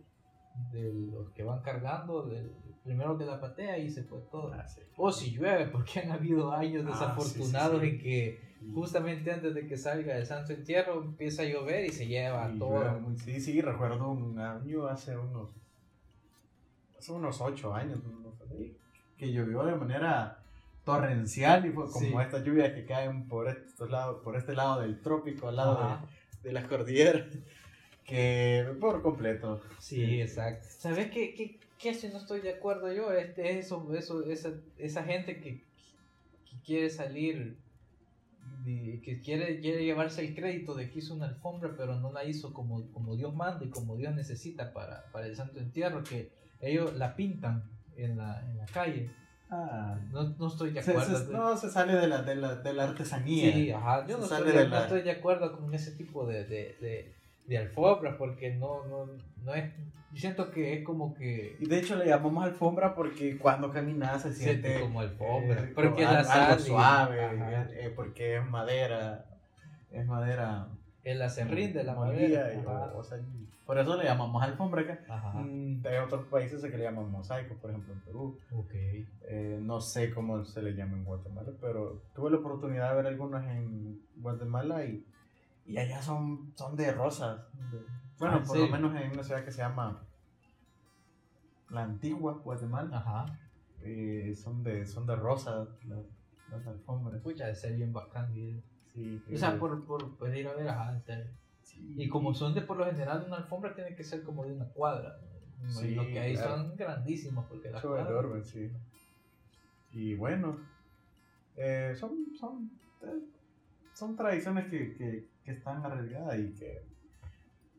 Speaker 1: de los que van cargando, del primero que la patea y se fue todo.
Speaker 2: Ah, sí.
Speaker 1: O si llueve, porque han habido años
Speaker 2: Ah,
Speaker 1: desafortunados
Speaker 2: sí, sí, sí.
Speaker 1: en que justamente antes de que salga el santo entierro empieza a llover y se lleva
Speaker 2: Y
Speaker 1: todo.
Speaker 2: llueve Sí, sí, recuerdo un año hace unos. Hace unos 8 años, que llovió de manera torrencial y fue como estas lluvias que caen por estos lados, por este lado del trópico, al lado de, de las cordilleras, que por completo.
Speaker 1: Sí, exacto. ¿Sabes qué, qué, ¿Qué si no estoy de acuerdo yo? Este, eso, eso, esa, esa gente que, que quiere salir, de- que quiere, quiere llevarse el crédito de que hizo una alfombra, pero no la hizo como, como Dios manda y como Dios necesita para, para el Santo Entierro, que ellos la pintan en la, en la calle.
Speaker 2: Ah.
Speaker 1: No, no estoy de
Speaker 2: Se-
Speaker 1: acuerdo.
Speaker 2: se- no, se sale de la, de la, de la artesanía.
Speaker 1: Sí, ajá. Yo no
Speaker 2: Se
Speaker 1: estoy, de, no estoy de acuerdo con ese tipo de, de, de, de alfombras porque no, no, no es. Yo siento que es como que.
Speaker 2: Y de hecho le llamamos alfombra porque cuando caminas se
Speaker 1: Siente
Speaker 2: siente
Speaker 1: como alfombra,
Speaker 2: eh,
Speaker 1: porque
Speaker 2: como
Speaker 1: la
Speaker 2: al-
Speaker 1: sal
Speaker 2: algo suave, eh, porque es madera, es madera
Speaker 1: El acerrín de la madera.
Speaker 2: y- o- sea, por eso le llamamos alfombra acá. Mm, Hay otros países que le llaman mosaico, por ejemplo en Perú.
Speaker 1: Ok.
Speaker 2: Eh, no sé cómo se le llama en Guatemala, pero tuve la oportunidad de ver algunos en Guatemala y, y allá son, son de rosas. de- bueno,
Speaker 1: Ah, ¿en
Speaker 2: por lo menos en una ciudad que se llama La Antigua, Guatemala.
Speaker 1: Ajá.
Speaker 2: eh, son, de, son de rosas las, las alfombras.
Speaker 1: Escucha, de ser bien bacán.
Speaker 2: Sí,
Speaker 1: O sea,
Speaker 2: eh,
Speaker 1: por, por poder ir a ver, serio.
Speaker 2: sí.
Speaker 1: Y como son de por lo general una alfombra, tiene que ser como de una cuadra. ¿no?
Speaker 2: Sí,
Speaker 1: lo que hay
Speaker 2: claro.
Speaker 1: son grandísimos porque las
Speaker 2: Son
Speaker 1: cuadras-
Speaker 2: enormes, sí. Y bueno, eh, son, son, eh, son tradiciones que, que, que están arraigadas y que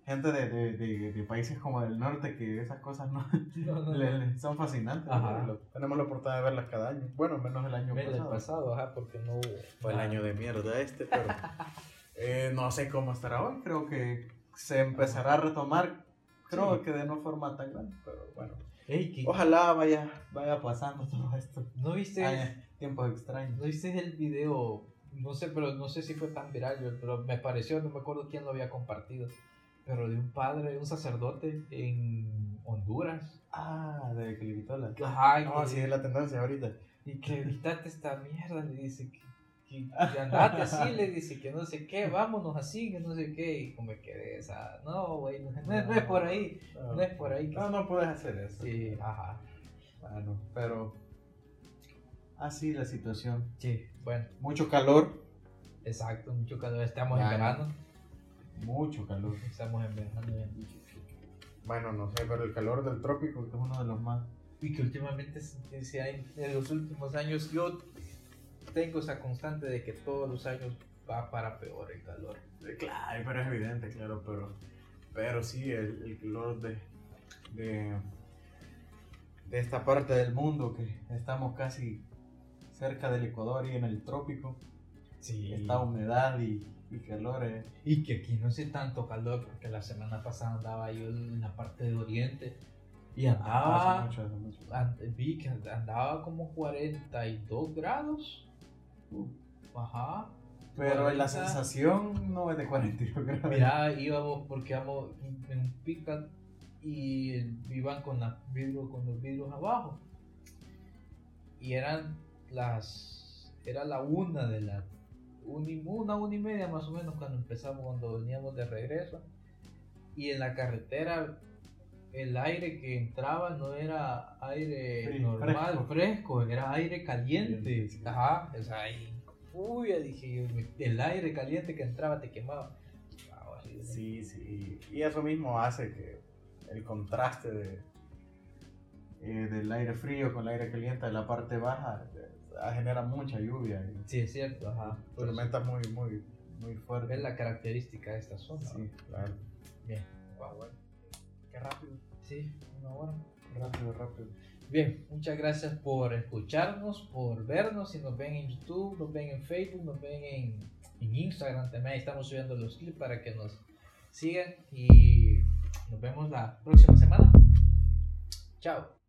Speaker 2: gente de, de, de, de países como del norte que esas cosas no,
Speaker 1: No, no,
Speaker 2: le- le- son fascinantes. Lo- tenemos la oportunidad de verlas cada año. Bueno, menos el año
Speaker 1: Ven del
Speaker 2: pasado.
Speaker 1: pasado, ajá, porque no hubo.
Speaker 2: Fue el año de mierda este, pero eh, no sé cómo estará hoy. Creo que se empezará a retomar. Creo
Speaker 1: Sí.
Speaker 2: que de no forma tan grande, pero bueno.
Speaker 1: Ey, ¿qué-
Speaker 2: Ojalá vaya, vaya pasando todo esto.
Speaker 1: ¿No viste,
Speaker 2: Ay, tiempos extraños.
Speaker 1: ¿No viste el video? No sé, pero no sé si fue tan viral, pero me pareció, no me acuerdo quién lo había compartido, pero de un padre, un sacerdote en Honduras.
Speaker 2: Ah, de que le quitó la.
Speaker 1: Ajá,
Speaker 2: No,
Speaker 1: que-
Speaker 2: sí, es la tendencia ahorita.
Speaker 1: y que evitate esta mierda, le dice que, que, que andate así, le dice que no sé qué, vámonos así, que no sé qué, y como me quedé esa, no, güey, no, no es- no es por ahí, no es por ahí.
Speaker 2: No, no puedes hacer eso.
Speaker 1: Sí, ajá,
Speaker 2: Bueno, pero. Así la situación.
Speaker 1: sí, bueno,
Speaker 2: Mucho calor.
Speaker 1: exacto, mucho calor, estamos en verano,
Speaker 2: Mucho calor.
Speaker 1: estamos en verano. ya.
Speaker 2: Bueno, no sé, pero el calor del trópico que es uno de los más.
Speaker 1: Y que últimamente, se- se hay- en los últimos años, yo tengo esa constante de que todos los años va para peor el calor.
Speaker 2: Eh, Claro, pero es evidente, claro, pero. Pero sí, el, el calor de. de. de esta parte del mundo que estamos casi cerca del Ecuador y en el trópico.
Speaker 1: Sí.
Speaker 2: Esta humedad y, y calor. eh,
Speaker 1: Y que aquí no hace tanto calor, porque la semana pasada andaba yo en la parte de Oriente y andaba,
Speaker 2: hace mucho, hace mucho.
Speaker 1: and- vi que andaba como 42 grados.
Speaker 2: Uh,
Speaker 1: Ajá.
Speaker 2: Pero la
Speaker 1: 40.
Speaker 2: sensación no es de 42 grados.
Speaker 1: Mira, íbamos porque íbamos en un pick-up y iban con, la con los vidrios abajo. Y eran las. Era la una de la. Una, y- una, y media más o menos cuando empezamos, cuando veníamos de regreso. Y en la carretera el aire que entraba no era aire
Speaker 2: Fri-
Speaker 1: normal,
Speaker 2: fresco.
Speaker 1: fresco. era aire caliente.
Speaker 2: Caliente, sí.
Speaker 1: Ajá, o sea, y, uy, dije yo, el aire caliente que entraba te quemaba.
Speaker 2: Sí, sí. Y eso mismo hace que el contraste de, eh, del aire frío con el aire caliente de la parte baja genera mucha lluvia y
Speaker 1: Sí, es cierto, ajá.
Speaker 2: Tormentas muy, muy, muy fuertes.
Speaker 1: es la característica de esta zona.
Speaker 2: Sí, claro.
Speaker 1: Bien. Wow, bueno.
Speaker 2: Qué rápido.
Speaker 1: Sí, una hora.
Speaker 2: Rápido, rápido.
Speaker 1: Bien, muchas gracias por escucharnos, por vernos. Si nos ven en YouTube, nos ven en Facebook, nos ven en, en Instagram también. Ahí estamos subiendo los clips para que nos sigan. Y nos vemos la próxima semana. Chao.